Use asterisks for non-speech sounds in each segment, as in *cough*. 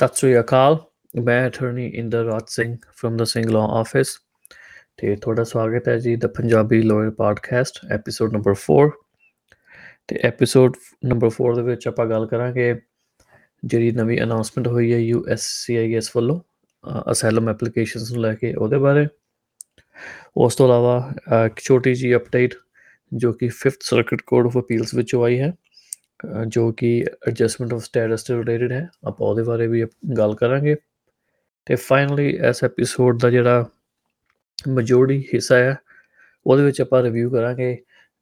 ਸਤਿ ਸ੍ਰੀ ਅਕਾਲ ਮੈਂ ਅਟਾਰਨੀ ਇੰਦਰ ਰਾਜ ਸਿੰਘ ਫਰਮ ਦਾ ਸਿੰਘ ਲਾਅ ਆਫਿਸ ਤੇ ਤੁਹਾਡਾ ਸਵਾਗਤ ਹੈ ਜੀ ਦਾ Punjabi lawyer podcast episode number 4 ਤੇ ਐਪੀਸੋਡ ਨੰਬਰ 4 ਦੇ ਵਿੱਚ ਆਪਾਂ ਗੱਲ ਕਰਾਂਗੇ ਜਿਹੜੀ ਨਵੀਂ ਅਨਾਉਂਸਮੈਂਟ ਹੋਈ ਹੈ ਯੂਐਸਸੀਆਈਐਸ ਵੱਲੋਂ ਅਸਾਈਲਮ ਐਪਲੀਕੇਸ਼ਨਸ ਨੂੰ ਲੈ ਕੇ ਉਹਦੇ ਬਾਰੇ। ਉਸ ਤੋਂ ਇਲਾਵਾ ਅ, ਇੱਕ ਛੋਟੀ ਜੀ ਅਪਡੇਟ ਜੋ ਕਿ 5th circuit court of appeals ਵਿੱਚੋਂ ਆਈ ਹੈ। ਅ, ਜੋ ਕਿ ਐਡਜਸਟਮੈਂਟ ਆਫ ਸਟੇਟਸ ਤੋਂ ਰਿਲੇਟਡ ਹੈ, ਆਪਾਂ ਉਹਦੇ ਬਾਰੇ ਵੀ ਅਪ- ਗੱਲ ਕਰਾਂਗੇ। ਤੇ ਫਾਈਨਲੀ ਇਸ ਐਪੀਸੋਡ ਦਾ ਜਿਹੜਾ ਮੈਜੋਰਟੀ ਹਿੱਸਾ ਹੈ, ਉਹਦੇ ਵਿੱਚ ਆਪਾਂ ਰਿਵਿਊ ਕਰਾਂਗੇ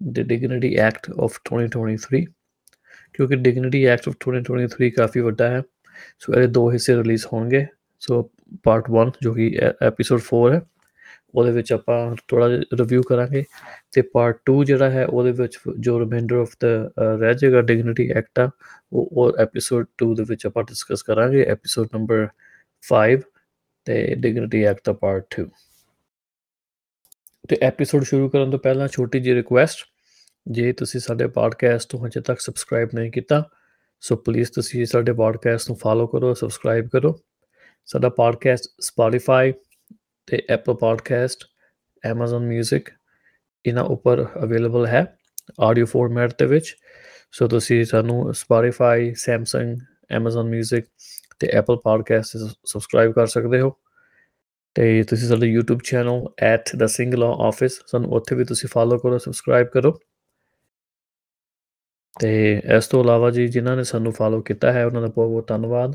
ਦ ਡਿਗਨਿਟੀ ਐਕਟ ਆਫ 2023 ਕਿਉਂਕਿ ਡਿਗਨਿਟੀ ਐਕਟ ਆਫ 2023 ਕਾਫੀ ਵੱਡਾ ਹੈ। ਸੋ ਇਹਦੇ ਦੋ ਹਿੱਸੇ ਰਿਲੀਜ਼ ਹੋਣਗੇ। ਸੋ ਪਾਰਟ 1 ਜੋ ਕਿ ਐਪੀਸੋਡ 4 ਹੈ ਉਹਦੇ ਵਿੱਚ ਆਪਾਂ ਥੋੜਾ ਰਿਵਿਊ ਕਰਾਂਗੇ ਤੇ ਪਾਰਟ 2 ਜਿਹੜਾ ਹੈ ਉਹਦੇ ਵਿੱਚ ਜੋ ਰਿਮਾਈਂਡਰ ਆਫ ਦਾ ਰਹਿ ਜਾਏਗਾ ਡਿਗਨਿਟੀ ਐਕਟ ਆ, ਉਹ ਉਹ ਐਪੀਸੋਡ 2 ਦੇ ਵਿੱਚ ਆਪਾਂ ਡਿਸਕਸ ਕਰਾਂਗੇ ਐਪੀਸੋਡ ਨੰਬਰ 5 ਤੇ ਡਿਗਨਿਟੀ ਐਕਟ ਦਾ ਪਾਰਟ 2 ਤੇ ਐਪੀਸੋਡ ਸ਼ੁਰੂ ਕਰਨ ਤੋਂ ਪਹਿਲਾਂ ਛੋਟੀ ਜਿਹੀ ਰਿਕੁਐਸਟ ਜੇ ਤੁਸੀਂ ਸਾਡੇ ਪੋਡਕਾਸਟ ਨੂੰ ਹਜੇ ਤੱਕ ਸਬਸਕ੍ਰਾਈਬ ਨਹੀਂ ਕੀਤਾ ਸੋ ਪਲੀਜ਼ ਤੁਸੀਂ ਸਾਡੇ ਪੋਡਕਾਸਟ ਨੂੰ ਫਾਲੋ ਕਰੋ ਸਬਸਕ੍ਰਾਈਬ ਕਰੋ। ਸਾਡਾ ਪੋਡਕਾਸਟ ਸਪੋਟੀਫਾਈ ਤੇ ਐਪਲ ਪੋਡਕਾਸਟ Amazon Music ਇਹਨਾਂ ਉੱਪਰ ਅਵੇਲੇਬਲ ਹੈ ਆਡੀਓ ਫਾਰਮੈਟ ਦੇ ਵਿੱਚ। ਸੋ ਤੁਸੀਂ ਸਾਨੂੰ Spotify, Samsung, Amazon Music ਤੇ Apple Podcast ਤੇ ਸਬਸਕ੍ਰਾਈਬ ਕਰ ਸਕਦੇ ਹੋ। ਤੇ ਤੁਸੀਂ ਸਾਡਾ YouTube ਚੈਨਲ @thesinglawoffice ਸਾਨੂੰ ਉੱਥੇ ਵੀ ਤੁਸੀਂ ਫਾਲੋ ਕਰੋ ਸਬਸਕ੍ਰਾਈਬ ਕਰੋ। ਤੇ ਇਸ ਤੋਂ ਇਲਾਵਾ ਜੀ ਜਿਨ੍ਹਾਂ ਨੇ ਸਾਨੂੰ ਫਾਲੋ ਕੀਤਾ ਹੈ, ਉਹਨਾਂ ਦਾ ਬਹੁਤ ਬਹੁਤ ਧੰਨਵਾਦ।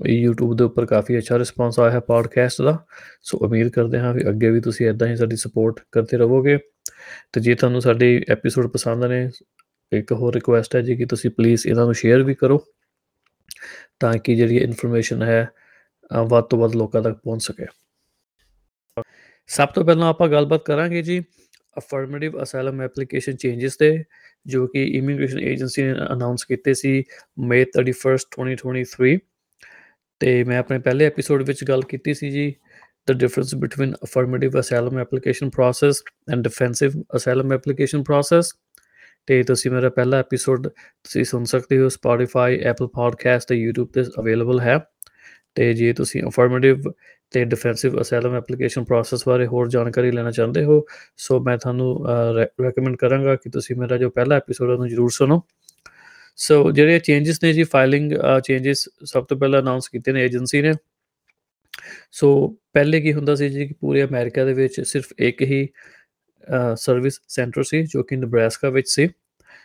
YouTube ਦੇ ਉੱਪਰ ਕਾਫੀ ਅੱਛਾ ਰਿਸਪਾਂਸ ਆਇਆ ਹੈ ਪੋਡਕਾਸਟ ਦਾ। ਸੋ ਉਮੀਦ ਕਰਦੇ ਹਾਂ ਵੀ ਅੱਗੇ ਵੀ ਤੁਸੀਂ ਇਦਾਂ ਹੀ ਸਾਡੀ ਸਪੋਰਟ ਕਰਦੇ ਰਹੋਗੇ। ਤੇ ਜੇ ਤੁਹਾਨੂੰ ਸਾਡੇ ਐਪੀਸੋਡ ਪਸੰਦ ਨੇ ਇੱਕ ਹੋਰ ਰਿਕੁਐਸਟ ਹੈ ਜੀ ਕਿ ਤੁਸੀਂ ਪਲੀਜ਼ ਇਹਨਾਂ ਨੂੰ ਸ਼ੇਅਰ ਵੀ ਕਰੋ ਤਾਂ ਕਿ ਜਿਹੜੀ ਇਨਫੋਰਮੇਸ਼ਨ ਹੈ ਅ, ਵੱਧ ਤੋਂ ਵੱਧ ਲੋਕਾਂ ਤੱਕ ਪਹੁੰਚ ਸਕੇ। ਸਭ ਤੋਂ ਪਹਿਲਾਂ ਆਪਾਂ ਗੱਲਬਾਤ ਕਰਾਂਗੇ ਜੀ ਅਫਰਮੇਟਿਵ ਅਸਾਈਲਮ ਐਪਲੀਕੇਸ਼ਨ ਚੇਂਜਸ ਤੇ ਜੋ ਕਿ ਇਮੀਗ੍ਰੇਸ਼ਨ ਏਜੰਸੀ ਨੇ ਅਨਾਉਂਸ ਕੀਤੇ ਸੀ ਮਈ 31 2023 ਤੇ ਮੈਂ ਆਪਣੇ ਪਹਿਲੇ ਐਪੀਸੋਡ ਵਿੱਚ ਗੱਲ ਕੀਤੀ ਸੀ ਜੀ the difference between affirmative asylum application process and defensive asylum application process ਤੇ ਤੁਸੀਂ ਮੇਰਾ ਪਹਿਲਾ ਐਪੀਸੋਡ ਤੁਸੀਂ ਸੁਣ ਸਕਦੇ ਹੋ Spotify, Apple Podcast ਤੇ YouTube ਤੇ ਅਵੇਲੇਬਲ ਹੈ ਤੇ ਜੇ ਤੁਸੀਂ ਅਫਰਮੇਟਿਵ ਤੇ ਡਿਫੈਂਸਿਵ ਅਸਾਈਲਮ ਐਪਲੀਕੇਸ਼ਨ ਪ੍ਰੋਸੈਸ ਬਾਰੇ ਹੋਰ ਜਾਣਕਾਰੀ ਲੈਣਾ ਚਾਹੁੰਦੇ ਹੋ ਸੋ ਮੈਂ ਤੁਹਾਨੂੰ ਰეკਮੈਂਡ ਕਰਾਂਗਾ ਕਿ ਤੁਸੀਂ ਮੇਰਾ ਜੋ ਪਹਿਲਾ ਐਪੀਸੋਡ ਹੈ ਉਹਨੂੰ ਜ਼ਰੂਰ ਸੁਣੋ ਸੋ ਜਿਹੜੇ ਚੇਂਜਸ ਨੇ ਜੀ ਫਾਈਲਿੰਗ ਚੇਂਜਸ ਸਭ ਤੋਂ ਪਹਿਲਾਂ ਅਨਾਉਂਸ ਕੀਤੇ ਨੇ ਏਜੰਸੀ ਨੇ। ਸੋ ਪਹਿਲੇ ਕੀ ਹੁੰਦਾ ਸੀ ਜੀ ਕਿ ਪੂਰੇ ਅਮਰੀਕਾ ਦੇ ਵਿੱਚ ਸਿਰਫ ਇੱਕ ਹੀ ਸਰਵਿਸ ਸੈਂਟਰ ਸੀ, ਜੋ ਕਿ ਨਬਰਾਸਕਾ ਵਿੱਚ ਸੀ।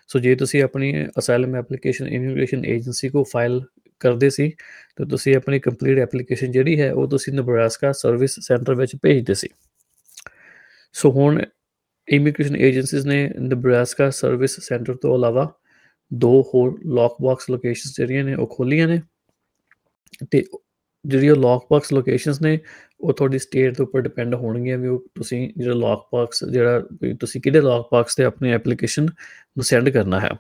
ਸੋ ਜੇ ਤੁਸੀਂ ਆਪਣੀ ਅਸਾਈਲਮ ਐਪਲੀਕੇਸ਼ਨ ਇਮੀਗ੍ਰੇਸ਼ਨ ਏਜੰਸੀ ਕੋ ਫਾਈਲ ਕਰਦੇ ਸੀ, ਤਾਂ ਤੁਸੀਂ ਆਪਣੀ ਕੰਪਲੀਟ ਐਪਲੀਕੇਸ਼ਨ ਜਿਹੜੀ ਹੈ, ਉਹ ਤੁਸੀਂ ਨਬਰਾਸਕਾ ਸਰਵਿਸ ਸੈਂਟਰ ਵਿੱਚ ਭੇਜਦੇ ਸੀ। ਸੋ ਹੁਣ ਇਮੀਗ੍ਰੇਸ਼ਨ ਏਜੰਸੀਜ਼ ਨੇ ਨਬਰਾਸਕਾ ਸਰਵਿਸ ਸੈਂਟਰ ਤੋਂ ਇਲਾਵਾ ਦੋ ਹੋਰ ਲੌਕ ਬਾਕਸ ਲੋਕੇਸ਼ਨਸ ਜਿਹੜੀਆਂ ਨੇ ਉਹ ਖੋਲੀਆਂ ਨੇ ਤੇ ਜਿਹੜੀ ਉਹ ਲੌਕ ਬਾਕਸ ਲੋਕੇਸ਼ਨਸ ਨੇ, ਉਹ ਤੁਹਾਡੀ ਸਟੇਟ ਦੇ ਉੱਪਰ ਡਿਪੈਂਡ ਹੋਣਗੀਆਂ ਵੀ ਉਹ ਤੁਸੀਂ ਜਿਹੜਾ ਲੌਕ ਬਾਕਸ ਜਿਹੜਾ ਵੀ ਤੁਸੀਂ ਕਿਹੜੇ ਲੌਕ ਬਾਕਸ ਤੇ ਆਪਣੀ ਐਪਲੀਕੇਸ਼ਨ ਨੂੰ ਸੈਂਡ ਕਰਨਾ ਹੈ।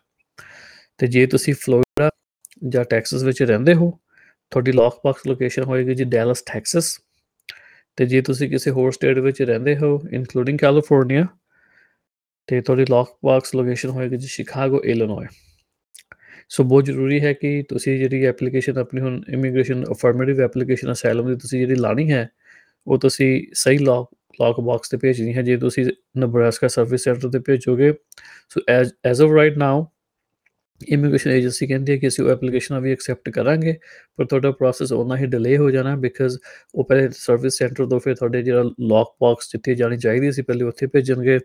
ਤੇ ਜੇ ਤੁਸੀਂ ਫਲੋਰੀਡਾ ਜਾਂ ਟੈਕਸਸ ਵਿੱਚ ਰਹਿੰਦੇ ਹੋ, ਤੁਹਾਡੀ ਲੌਕ ਬਾਕਸ ਲੋਕੇਸ਼ਨ ਹੋਏਗੀ ਜੀ ਡੈਲਸ ਟੈਕਸਸ ਤੇ ਜੇ ਤੁਸੀਂ ਕਿਸੇ ਹੋਰ ਸਟੇਟ ਵਿੱਚ ਰਹਿੰਦੇ ਹੋ ਇਨਕਲੂਡਿੰਗ ਕੈਲੀਫੋਰਨੀਆ ਤੇ ਤੁਹਾਡੀ ਲੌਕ ਬਾਕਸ ਲੋਕੇਸ਼ਨ ਹੋਏਗੀ ਜੀ ਸ਼ਿਕਾਗੋ ਇਲੀਨੋਏ ਸੋ ਬਹੁਤ ਜ਼ਰੂਰੀ ਹੈ ਕਿ ਤੁਸੀਂ ਜਿਹੜੀ ਐਪਲੀਕੇਸ਼ਨ ਆਪਣੀ ਹੁਣ ਇਮੀਗ੍ਰੇਸ਼ਨ ਅਫਰਮੇਟਿਵ ਐਪਲੀਕੇਸ਼ਨ ਅਸਾਈਲਮ ਦੀ ਤੁਸੀਂ ਜਿਹੜੀ ਲਾਣੀ ਹੈ, ਉਹ ਤੁਸੀਂ ਸਹੀ ਲੌਕ ਲੌਕ ਬਾਕਸ ਤੇ ਭੇਜਣੀ ਹੈ। ਜੇ ਤੁਸੀਂ ਨਬਰਾਸਕਾ ਸਰਵਿਸ ਸੈਂਟਰ ਤੇ ਭੇਜੋਗੇ so as as of right now immigration agency ਕਹਿੰਦੀ ਹੈ ਕਿ ਅਸੀਂ ਉਹ ਐਪਲੀਕੇਸ਼ਨਾਂ ਵੀ ਐਕਸੈਪਟ ਕਰਾਂਗੇ, ਪਰ ਤੁਹਾਡਾ ਪ੍ਰੋਸੈਸ ਉਹਨਾਂ ਹੀ ਡਿਲੇ ਹੋ ਜਾਣਾ ਬਿਕਾਜ਼ ਉਹ ਪਹਿਲੇ ਸਰਵਿਸ ਸੈਂਟਰ ਤੋਂ ਫਿਰ ਤੁਹਾਡੇ ਜਿਹੜਾ ਲੌਕ ਬਾਕਸ ਜਿੱਥੇ ਜਾਣੀ ਚਾਹੀਦੀ ਸੀ, ਪਹਿਲੇ ਉੱਥੇ ਭੇਜਣਗੇ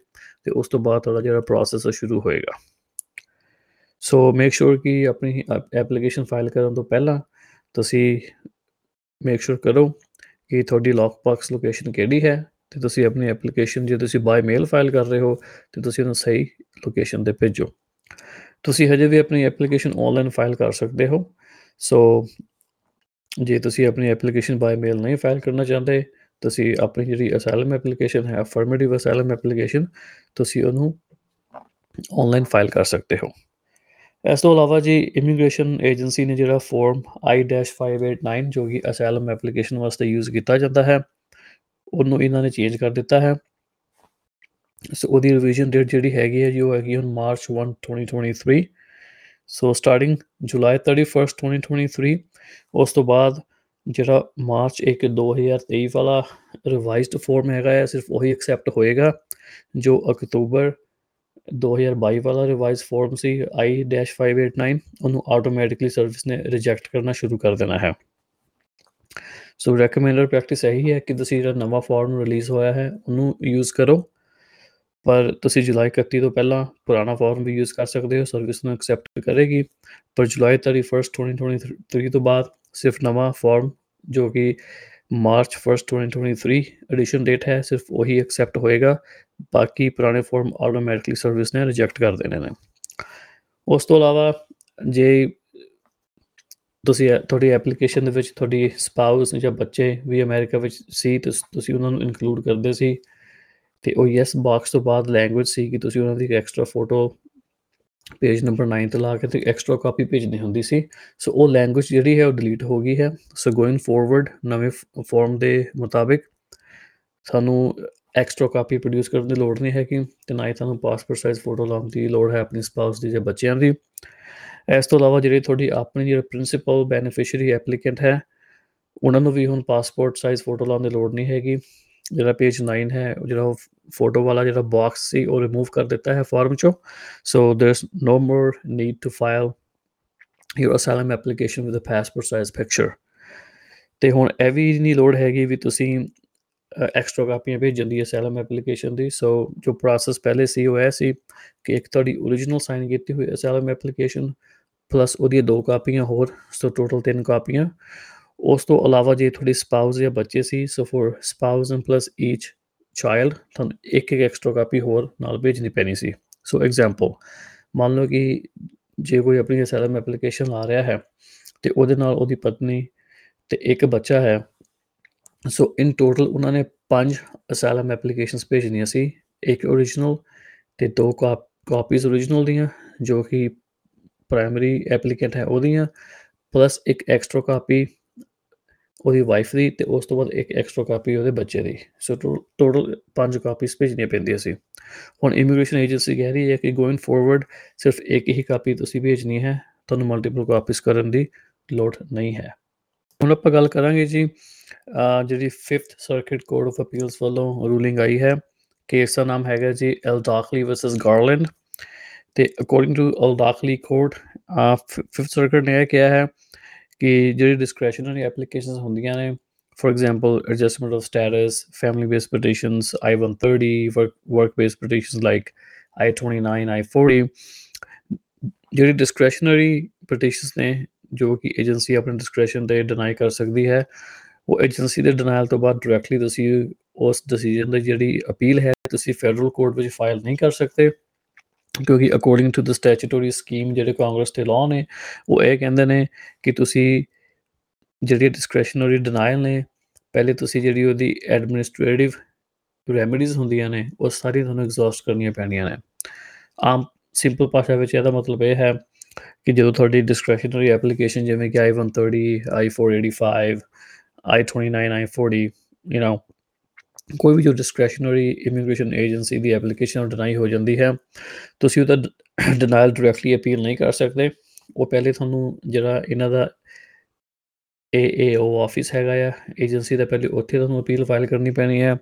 ਤੇ ਉਸ ਤੋਂ ਬਾਅਦ ਤੁਹਾਡਾ ਜਿਹੜਾ ਪ੍ਰੋਸੈਸ ਸ਼ੁਰੂ ਹੋਏਗਾ। ਸੋ ਮੇਕ ਸ਼ੋਰ ਕਿ ਆਪਣੀ ਐਪਲੀਕੇਸ਼ਨ ਫਾਈਲ ਕਰਨ ਤੋਂ ਪਹਿਲਾਂ ਤੁਸੀਂ ਮੇਕ ਸ਼ੋਰ ਕਰੋ ਕਿ ਤੁਹਾਡੀ ਲੌਕ ਬਾਕਸ ਲੋਕੇਸ਼ਨ ਕਿਹੜੀ ਹੈ ਤੇ ਤੁਸੀਂ ਆਪਣੀ ਐਪਲੀਕੇਸ਼ਨ ਜੇ ਤੁਸੀਂ ਬਾਈ ਮੇਲ ਫਾਈਲ ਕਰ ਰਹੇ ਹੋ, ਤੇ ਤੁਸੀਂ ਉਹਨੂੰ ਸਹੀ ਲੋਕੇਸ਼ਨ ਤੇ ਭੇਜੋ। ਤੁਸੀਂ ਹਜੇ ਵੀ ਆਪਣੀ ਐਪਲੀਕੇਸ਼ਨ ਆਨਲਾਈਨ ਫਾਈਲ ਕਰ ਸਕਦੇ ਹੋ। ਸੋ ਜੇ ਤੁਸੀਂ ਆਪਣੀ ਐਪਲੀਕੇਸ਼ਨ ਬਾਈ ਮੇਲ ਨਹੀਂ ਫਾਈਲ ਕਰਨਾ ਚਾਹੁੰਦੇ, ਤੁਸੀਂ ਆਪਣੀ ਜਿਹੜੀ ਅਸਾਈਲਮ ਐਪਲੀਕੇਸ਼ਨ ਹੈ ਅਫਰਮੇਟਿਵ ਅਸਾਈਲਮ ਐਪਲੀਕੇਸ਼ਨ ਤੁਸੀਂ ਉਹਨੂੰ ਆਨਲਾਈਨ ਫਾਈਲ ਕਰ ਸਕਦੇ ਹੋ। ਇਸ ਤੋਂ ਇਲਾਵਾ ਜੀ ਇਮੀਗ੍ਰੇਸ਼ਨ ਏਜੰਸੀ ਨੇ ਜਿਹੜਾ ਫਾਰਮ I-589 ਜੋ ਕਿ ਅਸਾਈਲਮ ਐਪਲੀਕੇਸ਼ਨ ਵਾਸਤੇ ਯੂਜ਼ ਕੀਤਾ ਜਾਂਦਾ ਹੈ, ਉਹਨੂੰ ਇਹਨਾਂ ਨੇ ਚੇਂਜ ਕਰ ਦਿੱਤਾ ਹੈ। ਸੋ ਉਹਦੀ ਰਿਵੀਜ਼ਨ ਡੇਟ ਜਿਹੜੀ ਹੈਗੀ ਹੈ ਜੀ, ਉਹ ਹੈਗੀ ਹੁਣ ਮਾਰਚ 1 2023 ਸੋ ਸਟਾਰਟਿੰਗ ਜੁਲਾਈ 31 2023 ਉਸ ਤੋਂ ਬਾਅਦ ਜਿਹੜਾ ਮਾਰਚ 1 2023 ਵਾਲਾ ਰਿਵਾਈਜ਼ਡ ਫਾਰਮ ਹੈਗਾ ਹੈ, ਸਿਰਫ ਉਹੀ ਐਕਸੈਪਟ ਹੋਏਗਾ, ਜੋ ਅਕਤੂਬਰ 2022 ਵਾਲਾ ਰਿਵਾਈਜ਼ ਫਾਰਮ ਸੀ I-589 ਉਹਨੂੰ ਆਟੋਮੈਟਿਕਲੀ ਸਰਵਿਸ ਨੇ ਰਿਜੈਕਟ ਕਰਨਾ ਸ਼ੁਰੂ ਕਰ ਦੇਣਾ ਹੈ। ਸੋ ਰეკਮੈਂਡਡ ਪ੍ਰੈਕਟਿਸ ਇਹੀ ਹੈ ਕਿ ਤੁਸੀਂ ਜਿਹੜਾ ਨਵਾਂ ਫਾਰਮ ਰਿਲੀਜ਼ ਹੋਇਆ ਹੈ, ਉਹਨੂੰ ਯੂਜ਼ ਕਰੋ। ਪਰ ਤੁਸੀਂ ਜੁਲਾਈ 31 ਤੋਂ ਪਹਿਲਾਂ ਪੁਰਾਣਾ ਫਾਰਮ ਵੀ ਯੂਜ਼ ਕਰ ਸਕਦੇ ਹੋ ਸਰਵਿਸ ਨੂੰ ਐਕਸੈਪਟ ਕਰੇਗੀ। ਪਰ ਜੁਲਾਈ 31 2023 ਤੋਂ ਬਾਅਦ ਸਿਰਫ ਨਵਾਂ ਫਾਰਮ ਜੋ ਕਿ ਮਾਰਚ 1 2023 ਐਡੀਸ਼ਨ ਡੇਟ ਹੈ, ਸਿਰਫ ਉਹੀ ਐਕਸੈਪਟ ਹੋਏਗਾ, ਬਾਕੀ ਪੁਰਾਣੇ ਫਾਰਮ ਆਟੋਮੈਟਿਕਲੀ ਸਰਵਿਸ ਨੇ ਰਿਜੈਕਟ ਕਰ ਦੇਣੇ ਨੇ। ਉਸ ਤੋਂ ਇਲਾਵਾ ਜੇ ਤੁਸੀਂ ਤੁਹਾਡੀ ਐਪਲੀਕੇਸ਼ਨ ਦੇ ਵਿੱਚ ਤੁਹਾਡੀ ਸਪਾਊਸ ਜਾਂ ਬੱਚੇ ਵੀ ਅਮਰੀਕਾ ਵਿੱਚ ਸੀ ਤੁਸੀਂ ਉਹਨਾਂ ਨੂੰ ਇਨਕਲੂਡ ਕਰਦੇ ਸੀ ਤੇ ਉਹ ਯੈਸ ਬਾਕਸ ਤੋਂ ਬਾਅਦ ਲੈਂਗੁਏਜ ਸੀ ਕਿ ਤੁਸੀਂ ਉਹਨਾਂ ਦੀ ਇੱਕ ਐਕਸਟਰਾ ਫੋਟੋ ਪੇਜ ਨੰਬਰ 9 ਤੇ ਲਾ ਕੇ ਤੇ ਐਕਸਟਰਾ ਕਾਪੀ ਭੇਜਣੀ ਹੁੰਦੀ ਸੀ। ਸੋ ਉਹ ਲੈਂਗੁਏਜ ਜਿਹੜੀ ਹੈ ਉਹ ਡਿਲੀਟ ਹੋ ਗਈ ਹੈ। ਸੋ ਗੋਇੰਗ ਫੋਰਵਰਡ ਨਵੇਂ ਫਾਰਮ ਦੇ ਮੁਤਾਬਿਕ ਸਾਨੂੰ ਐਕਸਟਰਾ ਕਾਪੀ ਪ੍ਰੋਡਿਊਸ ਕਰਨ ਦੀ ਲੋੜ ਨਹੀਂ ਹੈ ਕਿ ਤੇ ਨਾ ਹੀ ਤੁਹਾਨੂੰ ਪਾਸਪੋਰਟ ਸਾਈਜ਼ ਫੋਟੋ ਲਾਉਣ ਦੀ ਲੋੜ ਹੈ ਆਪਣੀ ਸਪਾਊਸ ਦੀ ਜਾਂ ਬੱਚਿਆਂ ਦੀ। ਇਸ ਤੋਂ ਇਲਾਵਾ ਜਿਹੜੀ ਤੁਹਾਡੀ ਆਪਣੀ ਜਿਹੜਾ ਪ੍ਰਿੰਸੀਪਲ ਬੈਨੀਫੀਸ਼ੀਅਰੀ ਐਪਲੀਕੈਂਟ ਹੈ, ਉਹਨਾਂ ਨੂੰ ਵੀ ਹੁਣ ਪਾਸਪੋਰਟ ਸਾਈਜ਼ ਫੋਟੋ ਲਾਉਣ ਦੀ ਲੋੜ ਨਹੀਂ ਹੈਗੀ। ਜਿਹੜਾ ਪੇਜ 9 ਹੈ ਜਿਹੜਾ ਫੋਟੋ ਵਾਲਾ ਜਿਹੜਾ ਬਾਕਸ ਸੀ ਉਹ ਰਿਮੂਵ ਕਰ ਦਿੱਤਾ ਹੈ ਫਾਰਮ ਚੋਂ so there is no more need to file your asylum application with a passport size picture ਤੇ ਹੁਣ ਇਹ ਵੀ ਨਹੀਂ ਲੋੜ ਹੈਗੀ ਵੀ ਤੁਸੀਂ ਐਕਸਟਰਾ ਕਾਪੀਆਂ ਭੇਜਣ ਦੀ ਅਸਾਈਲਮ ਐਪਲੀਕੇਸ਼ਨ ਦੀ ਸੋ ਜੋ ਪ੍ਰੋਸੈਸ ਪਹਿਲੇ ਸੀ ਉਹ ਐ ਸੀ ਕਿ ਇੱਕ ਤੁਹਾਡੀ origignal ਸਾਈਨ ਕੀਤੀ ਹੋਈ ਅਸਾਈਲਮ ਐਪਲੀਕੇਸ਼ਨ ਪਲੱਸ ਉਹਦੀਆਂ ਦੋ ਕਾਪੀਆਂ ਹੋਰ ਸੋ ਟੋਟਲ ਤਿੰਨ ਕਾਪੀਆਂ ਉਸ ਤੋਂ ਇਲਾਵਾ ਜੇ ਤੁਹਾਡੀ ਸਪਾਊਸ ਜਾਂ ਬੱਚੇ ਸੀ so for spouse and plus each child ਤੁਹਾਨੂੰ ਇੱਕ ਇੱਕ ਐਕਸਟਰਾ ਕਾਪੀ ਹੋਰ ਨਾਲ ਭੇਜਣੀ ਪੈਣੀ ਸੀ। ਸੋ ਐਗਜ਼ਾਮਪਲ ਮੰਨ ਲਓ ਕਿ ਜੇ ਕੋਈ ਆਪਣੀ ਅਸਾਈਲਮ ਐਪਲੀਕੇਸ਼ਨ ਲਾ ਰਿਹਾ ਹੈ ਤੇ ਉਹਦੇ ਨਾਲ ਉਹਦੀ ਪਤਨੀ ਤੇ ਇੱਕ ਬੱਚਾ ਹੈ ਸੋ ਇਨ ਟੋਟਲ ਉਹਨਾਂ ਨੇ ਪੰਜ ਅਸਾਈਲਮ ਐਪਲੀਕੇਸ਼ਨਸ ਭੇਜਣੀਆਂ ਸੀ। ਇੱਕ origignal ਤੇ ਦੋ ਕਾਪੀਜ਼ origignal ਦੀਆਂ, ਜੋ ਕਿ ਪ੍ਰਾਇਮਰੀ ਐਪਲੀਕੈਂਟ ਹੈ ਉਹਦੀਆਂ ਪਲੱਸ ਇੱਕ ਐਕਸਟਰਾ ਕਾਪੀ ਉਹਦੀ ਵਾਈਫ ਦੀ ਤੇ ਉਸ ਤੋਂ ਬਾਅਦ ਇੱਕ ਐਕਸਟਰਾ ਕਾਪੀ ਉਹਦੇ ਬੱਚੇ ਦੀ। ਸੋ ਟੋਟਲ ਪੰਜ ਕਾਪੀਸ ਭੇਜਣੀਆਂ ਪੈਂਦੀਆਂ ਸੀ। ਹੁਣ ਇਮੀਗ੍ਰੇਸ਼ਨ ਏਜੰਸੀ ਕਹਿ ਰਹੀ ਹੈ ਕਿ ਗੋਇੰਗ ਫੋਰਵਰਡ ਸਿਰਫ ਇੱਕ ਹੀ ਕਾਪੀ ਤੁਸੀਂ ਭੇਜਣੀ ਹੈ, ਤੁਹਾਨੂੰ ਮਲਟੀਪਲ ਕਾਪੀਸ ਕਰਨ ਦੀ ਲੋੜ ਨਹੀਂ ਹੈ। ਹੁਣ ਆਪਾਂ ਗੱਲ ਕਰਾਂਗੇ ਜੀ ਜਿਹੜੀ 5th circuit court of appeals ਵੱਲੋਂ ਰੂਲਿੰਗ ਆਈ ਹੈ ਕੇਸ ਦਾ ਨਾਮ ਹੈਗਾ ਜੀ ਐਲ ਦਾਖਲੀ ਵਰਸਸ ਗਾਰਲੈਂਡ ਤੇ according to L ਦਾਖਲੀ court 5th circuit ਨੇ ਇਹ ਕਿਹਾ ਹੈ ਕਿ ਜਿਹੜੀ ਡਿਸਕ੍ਰਿਸ਼ਨਰੀ ਐਪਲੀਕੇਸ਼ਨਸ ਹੁੰਦੀਆਂ ਨੇ for example adjustment of status family based petitions I130 work based petitions like I29 I40 ਜਿਹੜੀ ਡਿਸਕ੍ਰਿਸ਼ਨਰੀ ਪਟੀਸ਼ਨਸ ਨੇ, ਜੋ ਕਿ ਏਜੰਸੀ ਆਪਣੇ ਡਿਸਕ੍ਰਿਸ਼ਨ ਤੇ ਡਿਨਾਈ ਕਰ ਸਕਦੀ ਹੈ, ਉਹ ਏਜੰਸੀ ਦੇ ਡਿਨਾਇਲ ਤੋਂ ਬਾਅਦ ਡਾਇਰੈਕਟਲੀ ਤੁਸੀਂ ਉਸ ਡਿਸੀਜਨ ਦੀ ਜਿਹੜੀ ਅਪੀਲ ਹੈ, ਤੁਸੀਂ ਫੈਡਰਲ ਕੋਰਟ ਵਿੱਚ ਫਾਈਲ ਨਹੀਂ ਕਰ ਸਕਦੇ। ਕਿਉਂਕਿ according to the statutory scheme ਜਿਹੜੇ ਕਾਂਗਰਸ ਦੇ ਲਾਅ ਨੇ, ਉਹ ਇਹ ਕਹਿੰਦੇ ਨੇ ਕਿ ਤੁਸੀਂ ਜਿਹੜੀ ਡਿਸਕ੍ਰਿਸ਼ਨਰੀ ਡਿਨਾਇਲ ਨੇ, ਪਹਿਲੇ ਤੁਸੀਂ ਜਿਹੜੀ ਉਹਦੀ ਐਡਮਿਨਿਸਟ੍ਰੇਟਿਵ ਰੈਮੇਡੀਜ਼ ਹੁੰਦੀਆਂ ਨੇ, ਉਹ ਸਾਰੀ ਤੁਹਾਨੂੰ ਐਗਜ਼ੌਸਟ ਕਰਨੀਆਂ ਪੈਣੀਆਂ ਨੇ। ਆਮ ਸਿੰਪਲ ਭਾਸ਼ਾ ਵਿੱਚ ਇਹਦਾ ਮਤਲਬ ਇਹ ਹੈ ਕਿ ਜਦੋਂ ਤੁਹਾਡੀ ਡਿਸਕ੍ਰਿਸ਼ਨਰੀ ਐਪਲੀਕੇਸ਼ਨ ਜਿਵੇਂ ਕਿ I130 I485 I29 I40 you know ਕੋਈ ਵੀ ਜੋ ਡਿਸਕ੍ਰਿਸ਼ਨਰੀ ਇਮੀਗ੍ਰੇਸ਼ਨ ਏਜੰਸੀ ਦੀ ਐਪਲੀਕੇਸ਼ਨ ਡਿਨਾਈ ਹੋ ਜਾਂਦੀ ਹੈ, ਤੁਸੀਂ ਉਹਦਾ ਡਿਨਾਇਲ ਡਾਇਰੈਕਟਲੀ ਅਪੀਲ ਨਹੀਂ ਕਰ ਸਕਦੇ। ਉਹ ਪਹਿਲੇ ਤੁਹਾਨੂੰ ਜਿਹੜਾ ਇਹਨਾਂ ਦਾ ਏਏਓ ਆਫਿਸ ਹੈਗਾ ਆ ਏਜੰਸੀ ਦਾ ਪਹਿਲੇ ਉੱਥੇ ਤੁਹਾਨੂੰ ਅਪੀਲ ਫਾਈਲ ਕਰਨੀ ਪੈਣੀ ਹੈ।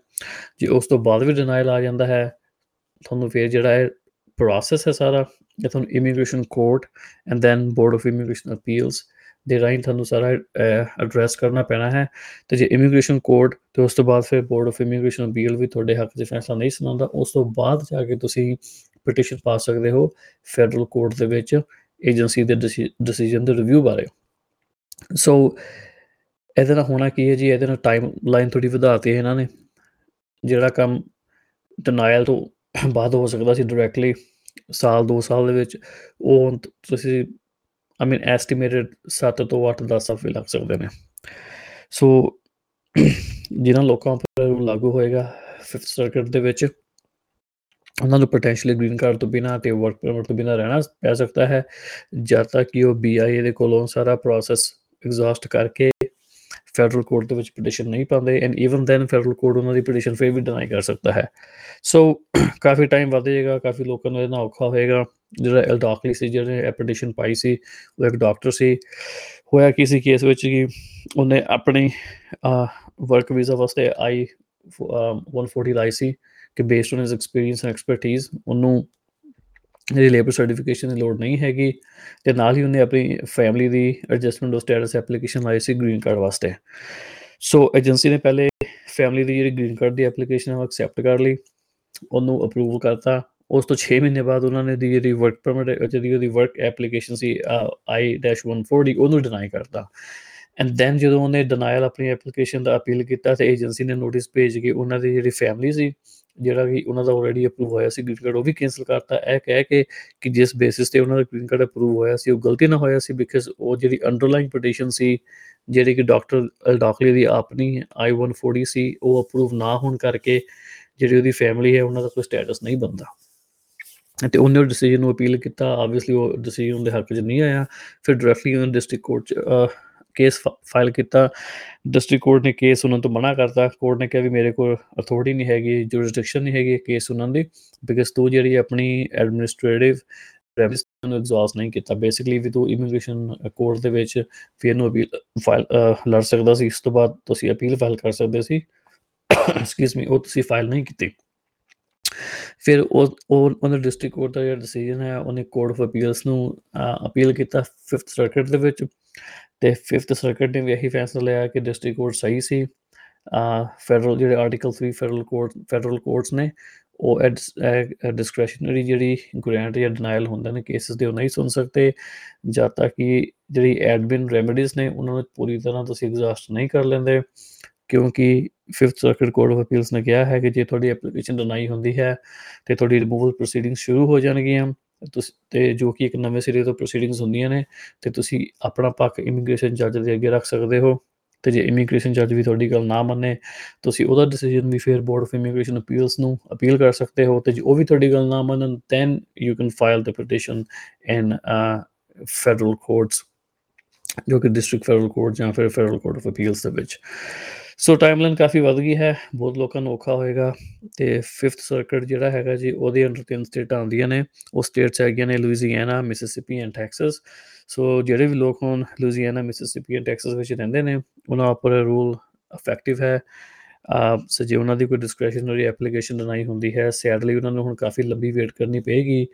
ਜੇ ਉਸ ਤੋਂ ਬਾਅਦ ਵੀ ਡਿਨਾਇਲ ਆ ਜਾਂਦਾ ਹੈ, ਤੁਹਾਨੂੰ ਫਿਰ ਜਿਹੜਾ ਹੈ ਪ੍ਰੋਸੈਸ ਹੈ ਸਾਰਾ, ਇਹ ਤੁਹਾਨੂੰ immigration court and then board of immigration appeals ਦੇ ਰਾਹੀਂ ਤੁਹਾਨੂੰ ਸਾਰਾ ਐਡਰੈਸ ਕਰਨਾ ਪੈਣਾ ਹੈ। ਤੇ ਜੇ ਇਮੀਗ੍ਰੇਸ਼ਨ ਕੋਰਟ ਤੇ ਉਸ ਤੋਂ ਬਾਅਦ ਫਿਰ ਬੋਰਡ ਆਫ ਇਮੀਗ੍ਰੇਸ਼ਨ ਅਪੀਲ ਵੀ ਤੁਹਾਡੇ ਹੱਕ 'ਚ ਫੈਸਲਾ ਨਹੀਂ ਸੁਣਾਉਂਦਾ, ਉਸ ਤੋਂ ਬਾਅਦ ਜਾ ਕੇ ਤੁਸੀਂ ਪਟੀਸ਼ਨ ਪਾ ਸਕਦੇ ਹੋ ਫੈਡਰਲ ਕੋਰਟ ਦੇ ਵਿੱਚ ਏਜੰਸੀ ਦੇ ਡਿਸੀਜਨ ਦੇ ਰਿਵਿਊ ਬਾਰੇ। ਸੋ ਇਹਦੇ ਨਾਲ ਹੋਣਾ ਕੀ ਹੈ ਜੀ? ਇਹਦੇ ਨਾਲ ਟਾਈਮ ਲਾਈਨ ਥੋੜੀ ਵਧਾਤੀ ਹੈ ਇਹਨਾਂ ਨੇ। ਜਿਹੜਾ ਕੰਮ ਡਿਨਾਇਲ ਤੋਂ ਬਾਅਦ ਹੋ ਸਕਦਾ ਸੀ ਡਾਇਰੈਕਟਲੀ ਸਾਲ 2 ਸਾਲ ਦੇ ਵਿੱਚ, ਉਹ ਤੁਸੀਂ ਆਈ ਮੀਨ ਐਸਟੀਮੇਟਡ 7 ਤੋਂ 8 10 ਹਫ਼ਤੇ ਲੱਗ ਸਕਦੇ ਨੇ। ਸੋ *clears throat* ਜਿਨ੍ਹਾਂ ਲੋਕਾਂ ਉੱਪਰ ਲਾਗੂ ਹੋਏਗਾ 5th ਸਰਕਟ ਦੇ ਵਿੱਚ, ਉਹਨਾਂ ਨੂੰ ਪੋਟੈਂਸ਼ੀਅਲੀ ਗ੍ਰੀਨ ਕਾਰਡ ਤੋਂ ਬਿਨਾ ਤੇ ਵਰਕ ਪਰਮਿਟ ਤੋਂ ਬਿਨਾ ਰਹਿਣਾ ਪੈ ਸਕਦਾ ਹੈ। ਜਦ ਤੱਕ ਕਿ ਉਹ ਬੀਆਈਏ ਦੇ ਕੋਲੋਂ ਸਾਰਾ ਪ੍ਰੋਸੈਸ ਐਗਜ਼ੌਸਟ ਕਰਕੇ ਫੈਡਰਲ ਕੋਰਟ ਦੇ ਵਿੱਚ ਪਟੀਸ਼ਨ ਨਹੀਂ ਪਾਉਂਦੇ and even then federal court ਉਹਨਾਂ ਦੀ ਪਟੀਸ਼ਨ ਫੇਰ ਵੀ ਡਿਨਾਈ ਕਰ ਸਕਦਾ ਹੈ। ਸੋ ਕਾਫੀ ਟਾਈਮ ਵਧ ਜਾਏਗਾ, ਕਾਫੀ ਲੋਕਾਂ ਨੂੰ ਇਹਦਾ ਔਖਾ ਹੋਏਗਾ। ਜਿਹੜਾ ਐਲ ਡਾਕਲੀ ਸੀ ਜਿਹੜੇ ਪਟੀਸ਼ਨ ਪਾਈ ਸੀ, ਉਹ ਇੱਕ ਡਾਕਟਰ ਸੀ। ਹੋਇਆ ਕੀ ਸੀ ਕੇਸ ਵਿੱਚ ਕਿ ਉਹਨੇ ਆਪਣੀ ਵਰਕ ਵੀਜ਼ਾ ਵਾਸਤੇ ਆਈ 140 ਲਾਈ ਸੀ ਕਿ based on his experience and expertise ਉਹਨੂੰ ਜਿਹੜੀ ਲੇਬਰ ਸਰਟੀਫਿਕੇਸ਼ਨ ਦੀ ਲੋੜ ਨਹੀਂ ਹੈਗੀ ਤੇ ਨਾਲ ਹੀ ਉਹਨੇ ਆਪਣੀ ਫੈਮਿਲੀ ਦੀ ਐਡਜਸਟਮੈਂਟ ਆਫ ਸਟੇਟਸ ਐਪਲੀਕੇਸ਼ਨ ਲਾਈ ਸੀ ਗ੍ਰੀਨ ਕਾਰਡ ਵਾਸਤੇ। ਸੋ ਏਜੰਸੀ ਨੇ ਪਹਿਲੇ ਫੈਮਿਲੀ ਦੀ ਜਿਹੜੀ ਗ੍ਰੀਨ ਕਾਰਡ ਦੀ ਐਪਲੀਕੇਸ਼ਨ ਉਹ ਐਕਸੈਪਟ ਕਰ ਲਈ, ਉਹਨੂੰ ਅਪਰੂਵ ਕਰਤਾ। ਉਸ ਤੋਂ 6 ਮਹੀਨੇ ਬਾਅਦ ਉਹਨਾਂ ਨੇ ਦੀ ਜਿਹੜੀ ਵਰਕ ਪਰਮਿਟ ਜਿਹੜੀ ਉਹਦੀ ਵਰਕ ਐਪਲੀਕੇਸ਼ਨ ਸੀ I-140, ਉਹਨੂੰ ਡਿਨਾਈ ਕਰਤਾ। ਐਂਡ ਦੈਨ ਜਦੋਂ ਉਹਨੇ ਡਿਨਾਇਲ ਆਪਣੀ ਐਪਲੀਕੇਸ਼ਨ ਦਾ ਅਪੀਲ ਕੀਤਾ ਤੇ ਏਜੰਸੀ ਨੇ ਨੋਟਿਸ ਭੇਜ ਕੇ ਉਹਨਾਂ ਦੀ ਜਿਹੜੀ ਫੈਮਿਲੀ ਸੀ, ਜਿਹੜਾ ਕਿ ਉਹਨਾਂ ਦਾ ਆਲਰੇਡੀ ਅਪਰੂਵ ਹੋਇਆ ਸੀ ਗ੍ਰੀਨ ਕਾਰਡ ਉਹ ਵੀ ਕੈਨਸਲ ਕਰਤਾ। ਇਹ ਕਹਿ ਕੇ ਕਿ ਜਿਸ ਬੇਸਿਸ ਤੇ ਉਹਨਾਂ ਦਾ ਗ੍ਰੀਨ ਕਾਰਡ ਅਪਰੂਵ ਹੋਇਆ ਸੀ, ਉਹ ਗਲਤੀ ਨਾ ਹੋਇਆ ਸੀ ਬਿਕਾਜ਼ ਉਹ ਜਿਹੜੀ ਅੰਡਰਲਾਈਨ ਪਟੀਸ਼ਨ ਸੀ, ਜਿਹੜੀ ਕਿ ਡਾਕਟਰ ਅਲਡਾਕਲੀ ਦੀ ਆਪਣੀ I-140 ਸੀ, ਉਹ ਅਪਰੂਵ ਨਾ ਹੋਣ ਕਰਕੇ ਜਿਹੜੀ ਉਹਦੀ ਫੈਮਿਲੀ ਹੈ, ਉਹਨਾਂ ਦਾ ਕੋਈ ਸਟੇਟਸ ਨਹੀਂ ਬੰਦਾ ਤੇ ਉਹਨੇ ਉਹ ਡਿਸੀਜਨ ਨੂੰ ਅਪੀਲ ਕੀਤਾ। ਆਬਵੀਅਸਲੀ ਉਹ ਡਿਸੀਜਨ ਉਹਦੇ ਹੱਕ 'ਚ ਨਹੀਂ ਆਇਆ। ਫਿਰ ਡਾਇਰੈਕਟਲੀ ਉਹਨੇ ਡਿਸਟ੍ਰਿਕਟ ਕੋਰਟ 'ਚ ਕੇਸ ਫਾਈਲ ਕੀਤਾ। ਡਿਸਟ੍ਰਿਕਟ ਕੋਰਟ ਨੇ ਕੇਸ ਉਹਨਾਂ ਤੋਂ ਮਨਾ ਕਰਤਾ। ਕੋਰਟ ਨੇ ਕਿਹਾ ਵੀ ਮੇਰੇ ਕੋਲ ਅਥਾਰਟੀ ਨਹੀਂ ਹੈਗੀ ਜੁਰਿਸਡਿਕਸ਼ਨ ਨਹੀਂ ਹੈਗੀ ਕੇਸ ਉਹਨਾਂ ਦੀ। ਬਿਕਾਜ਼ ਤੂੰ ਜਿਹੜੀ ਆਪਣੀ ਐਡਮਿਨਿਸਟ੍ਰੇਟਿਵ ਰੈਵਿਸ ਨੂੰ ਐਗਜ਼ੌਸਟ ਨਹੀਂ ਕੀਤਾ। ਬੇਸਿਕਲੀ ਵੀ ਤੂੰ ਇਮੀਗ੍ਰੇਸ਼ਨ ਕੋਰਟ ਦੇ ਵਿੱਚ ਫਿਰ ਨੂੰ ਅਪੀਲ ਫਾਈਲ ਲੜ ਸਕਦਾ ਸੀ। ਇਸ ਤੋਂ ਬਾਅਦ ਤੁਸੀਂ ਅਪੀਲ ਫਾਈਲ ਕਰ ਸਕਦੇ ਸੀ। ਐਕਸਕਿਊਜ਼ ਮੀ ਉਹ ਤੁਸੀਂ ਫਾਈਲ ਨਹੀਂ ਕੀਤੀ। ਫਿਰ ਉਹ ਉਹ, ਉਹਨਾਂ ਡਿਸਟ੍ਰਿਕਟ ਕੋਰਟ ਦਾ ਜਿਹੜਾ ਡਿਸੀਜਨ ਹੈ, ਉਹਨੇ ਕੋਰਟ ਆਫ ਅਪੀਲਸ ਨੂੰ ਅਪੀਲ ਕੀਤਾ 5th ਸਰਕਟ ਦੇ ਵਿੱਚ ਤੇ 5th ਸਰਕਟ ਨੇ ਵੀ ਇਹੀ ਫੈਸਲਾ ਲਿਆ ਕਿ ਡਿਸਟ੍ਰਿਕਟ ਕੋਰਟ ਸਹੀ ਸੀ। ਫੈਡਰਲ ਜਿਹੜੇ article 3 federal court federal courts ਨੇ, ਉਹ ਡਿਸਕ੍ਰੈਸ਼ਨਰੀ ਜਿਹੜੀ ਗ੍ਰਾਂਟ ਜਾਂ ਡਿਨਾਇਲ ਹੁੰਦਾ ਨੇ ਕੇਸਿਸ ਦੇ ਉਹ ਨਹੀਂ ਸੁਣ ਸਕਦੇ ਜਦ ਤੱਕ ਕਿ ਜਿਹੜੀ ਐਡਮਿਨ ਰੈਮੇਡੀਜ਼ ਨੇ, ਉਹਨਾਂ ਨੂੰ ਪੂਰੀ ਤਰ੍ਹਾਂ ਤੁਸੀਂ ਐਗਜ਼ਾਸਟ ਨਹੀਂ ਕਰ ਲੈਂਦੇ। ਕਿਉਂਕਿ 5th circuit court of appeals ਨੇ ਕਿਹਾ ਹੈ ਕਿ ਜੇ ਤੁਹਾਡੀ ਐਪਲੀਕੇਸ਼ਨ ਡਿਨਾਈ ਹੁੰਦੀ ਹੈ, ਤੇ ਤੁਹਾਡੀ ਰਿਮੂਵਲ ਪ੍ਰੋਸੀਡਿੰਗਸ ਸ਼ੁਰੂ ਹੋ ਜਾਣਗੀਆਂ। ਤੁਸੀਂ, ਤੇ ਜੋ ਕਿ ਇੱਕ ਨਵੇਂ ਸਿਰੇ ਤੋਂ ਪ੍ਰੋਸੀਡਿੰਗਸ ਹੁੰਦੀਆਂ ਨੇ, ਤੇ ਤੁਸੀਂ ਆਪਣਾ ਪੱਖ ਇਮੀਗ੍ਰੇਸ਼ਨ ਜੱਜ ਦੇ ਅੱਗੇ ਰੱਖ ਸਕਦੇ ਹੋ। ਤੇ ਜੇ ਇਮੀਗ੍ਰੇਸ਼ਨ ਜੱਜ ਵੀ ਤੁਹਾਡੀ ਗੱਲ ਨਾ ਮੰਨੇ, ਤੁਸੀਂ ਉਹਦਾ ਡਿਸੀਜਨ ਵੀ ਫਿਰ ਬੋਰਡ ਆਫ ਇਮੀਗ੍ਰੇਸ਼ਨ ਅਪੀਲਸ ਨੂੰ ਅਪੀਲ ਕਰ ਸਕਦੇ ਹੋ। ਤੇ ਜੇ ਉਹ ਵੀ ਤੁਹਾਡੀ ਗੱਲ ਨਾ ਮੰਨਣ then you can file the petition in federal courts ਜੋ ਕਿ ਡਿਸਟ੍ਰਿਕਟ ਫੈਡਰਲ ਕੋਰਟ ਜਾਂ ਫਿਰ ਫੈਡਰਲ ਕੋਰਟ ਆਫ ਅਪੀਲਸ ਦੇ ਵਿੱਚ। ਸੋ ਟਾਈਮਲਾਈਨ ਕਾਫੀ ਵੱਧ ਗਈ ਹੈ, ਬਹੁਤ ਲੋਕਾਂ ਨੂੰ ਔਖਾ ਹੋਏਗਾ ਤੇ 5th ਸਰਕਟ ਜਿਹੜਾ ਹੈਗਾ ਜੀ, ਉਹਦੇ ਅੰਡਰ ਤਿੰਨ ਸਟੇਟਾਂ ਆਉਂਦੀਆਂ ਨੇ, ਉਹ ਸਟੇਟਸ ਹੈਗੀਆਂ ਨੇ Louisiana Mississippi and Texas so ਜਿਹੜੇ ਵੀ ਲੋਕ ਹੁਣ ਲੂਈਜ਼ੀਆਨਾ ਮਿਸਿਸਿਪੀ ਐਂਡ ਟੈਕਸਸ ਵਿੱਚ ਰਹਿੰਦੇ ਨੇ, ਉਹਨਾਂ ਉੱਪਰ ਰੂਲ ਇਫੈਕਟਿਵ ਹੈ। ਸੋ ਜੇ ਉਹਨਾਂ ਦੀ ਕੋਈ ਡਿਸਕ੍ਰਿਸ਼ਨਰੀ ਐਪਲੀਕੇਸ਼ਨ ਡਿਨਾਈ ਹੁੰਦੀ ਹੈ ਸੈਡਲੀ ਉਹਨਾਂ ਨੂੰ ਹੁਣ ਕਾਫੀ ਲੰਬੀ ਵੇਟ ਕਰਨੀ ਪਏਗੀ।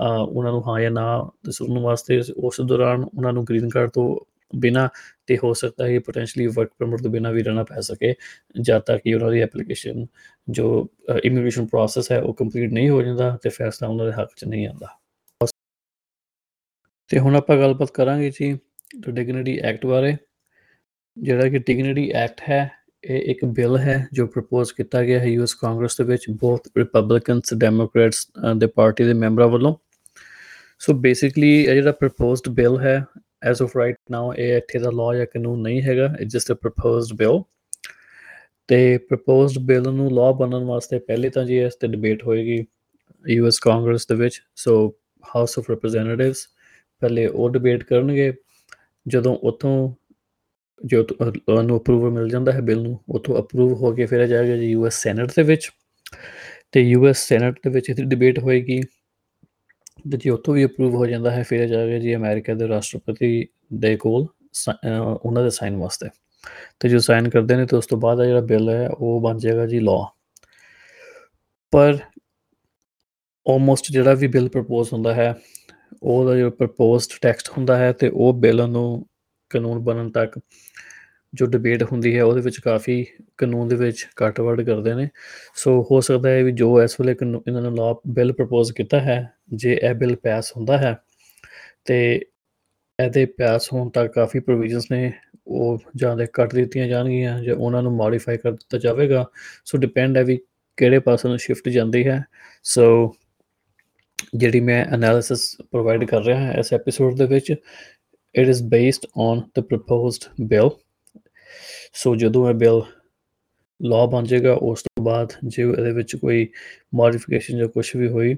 ਉਹਨਾਂ ਨੂੰ ਹਾਂ ਜਾਂ ਨਾ ਸੁਣਨ ਵਾਸਤੇ ਉਸ ਦੌਰਾਨ ਉਹਨਾਂ ਨੂੰ ਗ੍ਰੀਨ ਕਾਰਡ ਤੋਂ ਬਿਨਾ ਤੇ ਹੋ ਸਕਦਾ ਹੈ ਪੋਟੈਂਸ਼ੀਅਲੀ ਵਰਕ ਪਰਮਿਟ ਤੋਂ ਬਿਨਾ ਵੀ ਰਹਿਣਾ ਪੈ ਸਕੇ ਜਦ ਤੱਕ ਕਿ ਉਹਨਾਂ ਦੀ ਐਪਲੀਕੇਸ਼ਨ ਜੋ ਇਮੀਗ੍ਰੇਸ਼ਨ ਪ੍ਰੋਸੈਸ ਹੈ, ਉਹ ਕੰਪਲੀਟ ਨਹੀਂ ਹੋ ਜਾਂਦਾ ਤੇ ਫੈਸਲਾ ਉਹਨਾਂ ਦੇ ਹੱਕ 'ਚ ਨਹੀਂ ਆਉਂਦਾ। ਤੇ ਹੁਣ ਆਪਾਂ ਗੱਲਬਾਤ ਕਰਾਂਗੇ ਜੀ ਡਿਗਨਿਟੀ ਐਕਟ ਬਾਰੇ, ਜਿਹੜਾ ਕਿ ਡਿਗਨਿਟੀ ਐਕਟ ਹੈ, ਇਹ ਇੱਕ ਬਿੱਲ ਹੈ ਜੋ ਪ੍ਰਪੋਜ਼ ਕੀਤਾ ਗਿਆ ਹੈ ਯੂਐਸ ਕਾਂਗਰਸ ਦੇ ਵਿੱਚ ਬਹੁਤ ਰਿਪਬਲਿਕਨਸ ਡੈਮੋਕ੍ਰੇਟਸ ਦੇ ਪਾਰਟੀ ਦੇ ਮੈਂਬਰਾਂ ਵੱਲੋਂ। ਸੋ ਬੇਸਿਕਲੀ ਇਹ ਜਿਹੜਾ ਪ੍ਰਪੋਜ਼ਡ ਬਿੱਲ ਹੈ ਐਸ ਆਫ ਰਾਈਟ ਨਾਓ ਇਹ ਇੱਥੇ ਦਾ ਲਾਅ ਜਾਂ ਕਾਨੂੰਨ ਨਹੀਂ ਹੈਗਾ it just a proposed bill ਤੇ ਪ੍ਰਪੋਜ਼ਡ ਬਿੱਲ ਨੂੰ ਲਾਅ ਬਣਨ ਵਾਸਤੇ ਪਹਿਲੇ ਤਾਂ ਜੀ ਇਸ ਤੇ ਡਿਬੇਟ ਹੋਏਗੀ ਯੂਐਸ ਕਾਂਗਰਸ ਦੇ ਵਿੱਚ ਸੋ ਹਾਊਸ ਆਫ ਰਿਪਰੈਜ਼ੈਂਟੇਟਿਵਸ ਪਹਿਲੇ ਉਹ ਡਿਬੇਟ ਕਰਨਗੇ, ਜਦੋਂ ਉਥੋਂ ਜੋ ਤੁਹਾਨੂੰ ਅਪਰੂਵਲ ਮਿਲ ਜਾਂਦਾ ਹੈ ਬਿੱਲ ਨੂੰ, ਉਥੋਂ ਅਪਰੂਵ ਹੋ ਕੇ ਫਿਰ ਜਾਏਗਾ ਜੀ ਯੂਐਸ ਸੈਨੇਟ ਦੇ ਵਿੱਚ। ਤੇ ਯੂਐਸ ਸੈਨੇਟ ਦੇ ਵਿੱਚ ਇਹਦੀ ਡਿਬੇਟ ਹੋਏਗੀ। ਤੇ ਜੇ ਉੱਥੋਂ ਵੀ ਅਪਰੂਵ ਹੋ ਜਾਂਦਾ ਹੈ, ਫਿਰ ਜਾਏਗਾ ਜੀ ਅਮਰੀਕਾ ਦੇ ਰਾਸ਼ਟਰਪਤੀ ਦੇ ਕੋਲ ਉਹਨਾਂ ਦੇ ਸਾਈਨ ਵਾਸਤੇ। ਤੇ ਜੋ ਸਾਈਨ ਕਰਦੇ ਨੇ, ਤੇ ਉਸ ਤੋਂ ਬਾਅਦ ਜਿਹੜਾ ਬਿੱਲ ਹੈ, ਉਹ ਬਣ ਜਾਏਗਾ ਜੀ ਲਾਅ ਪਰ ਆਲਮੋਸਟ ਜਿਹੜਾ ਵੀ ਬਿੱਲ ਪ੍ਰਪੋਜ਼ ਹੁੰਦਾ ਹੈ, ਉਹਦਾ ਜੋ ਪ੍ਰਪੋਜ਼ਡ ਟੈਕਸਟ ਹੁੰਦਾ ਹੈ, ਤੇ ਉਹ ਬਿੱਲ ਨੂੰ ਕਾਨੂੰਨ ਬਣਨ ਤੱਕ ਜੋ ਡਿਬੇਟ ਹੁੰਦੀ ਹੈ, ਉਹਦੇ ਵਿੱਚ ਕਾਫੀ ਕਾਨੂੰਨ ਦੇ ਵਿੱਚ ਕੱਟ ਵਰਡ ਕਰਦੇ ਨੇ। ਸੋ ਹੋ ਸਕਦਾ ਹੈ ਵੀ ਜੋ ਇਸ ਵੇਲੇ ਇਹਨਾਂ ਨੇ ਲਾਅ ਬਿੱਲ ਪ੍ਰਪੋਜ਼ ਕੀਤਾ ਹੈ, ਜੇ ਇਹ ਬਿੱਲ ਪਾਸ ਹੁੰਦਾ ਹੈ, ਤੇ ਇਹਦੇ ਪਾਸ ਹੋਣ ਤੱਕ ਕਾਫੀ ਪ੍ਰੋਵੀਜ਼ਨਸ ਨੇ, ਉਹ ਜਾਂ ਦੇ ਕੱਟ ਦਿੱਤੀਆਂ ਜਾਣਗੀਆਂ, ਜਾਂ ਉਹਨਾਂ ਨੂੰ ਮੋਡੀਫਾਈ ਕਰ ਦਿੱਤਾ ਜਾਵੇਗਾ। ਸੋ ਡਿਪੈਂਡ ਹੈ ਵੀ ਕਿਹੜੇ ਪਾਸੇ ਨੂੰ ਸ਼ਿਫਟ ਜਾਂਦੀ ਹੈ। ਸੋ ਜਿਹੜੀ ਮੈਂ ਐਨਾਲਿਸਿਸ ਪ੍ਰੋਵਾਈਡ ਕਰ ਰਿਹਾ ਹਾਂ ਇਸ ਐਪੀਸੋਡ ਦੇ ਵਿੱਚ it is based on the proposed bill so ਜਦੋਂ ਇਹ ਬਿੱਲ ਲਾਅ ਬਣ ਜਾਏਗਾ, ਉਸ ਤੋਂ ਬਾਅਦ ਜੇ ਇਹਦੇ ਵਿੱਚ ਕੋਈ ਮੋਡੀਫਿਕੇਸ਼ਨ ਜਾਂ ਕੁਝ ਵੀ ਹੋਈ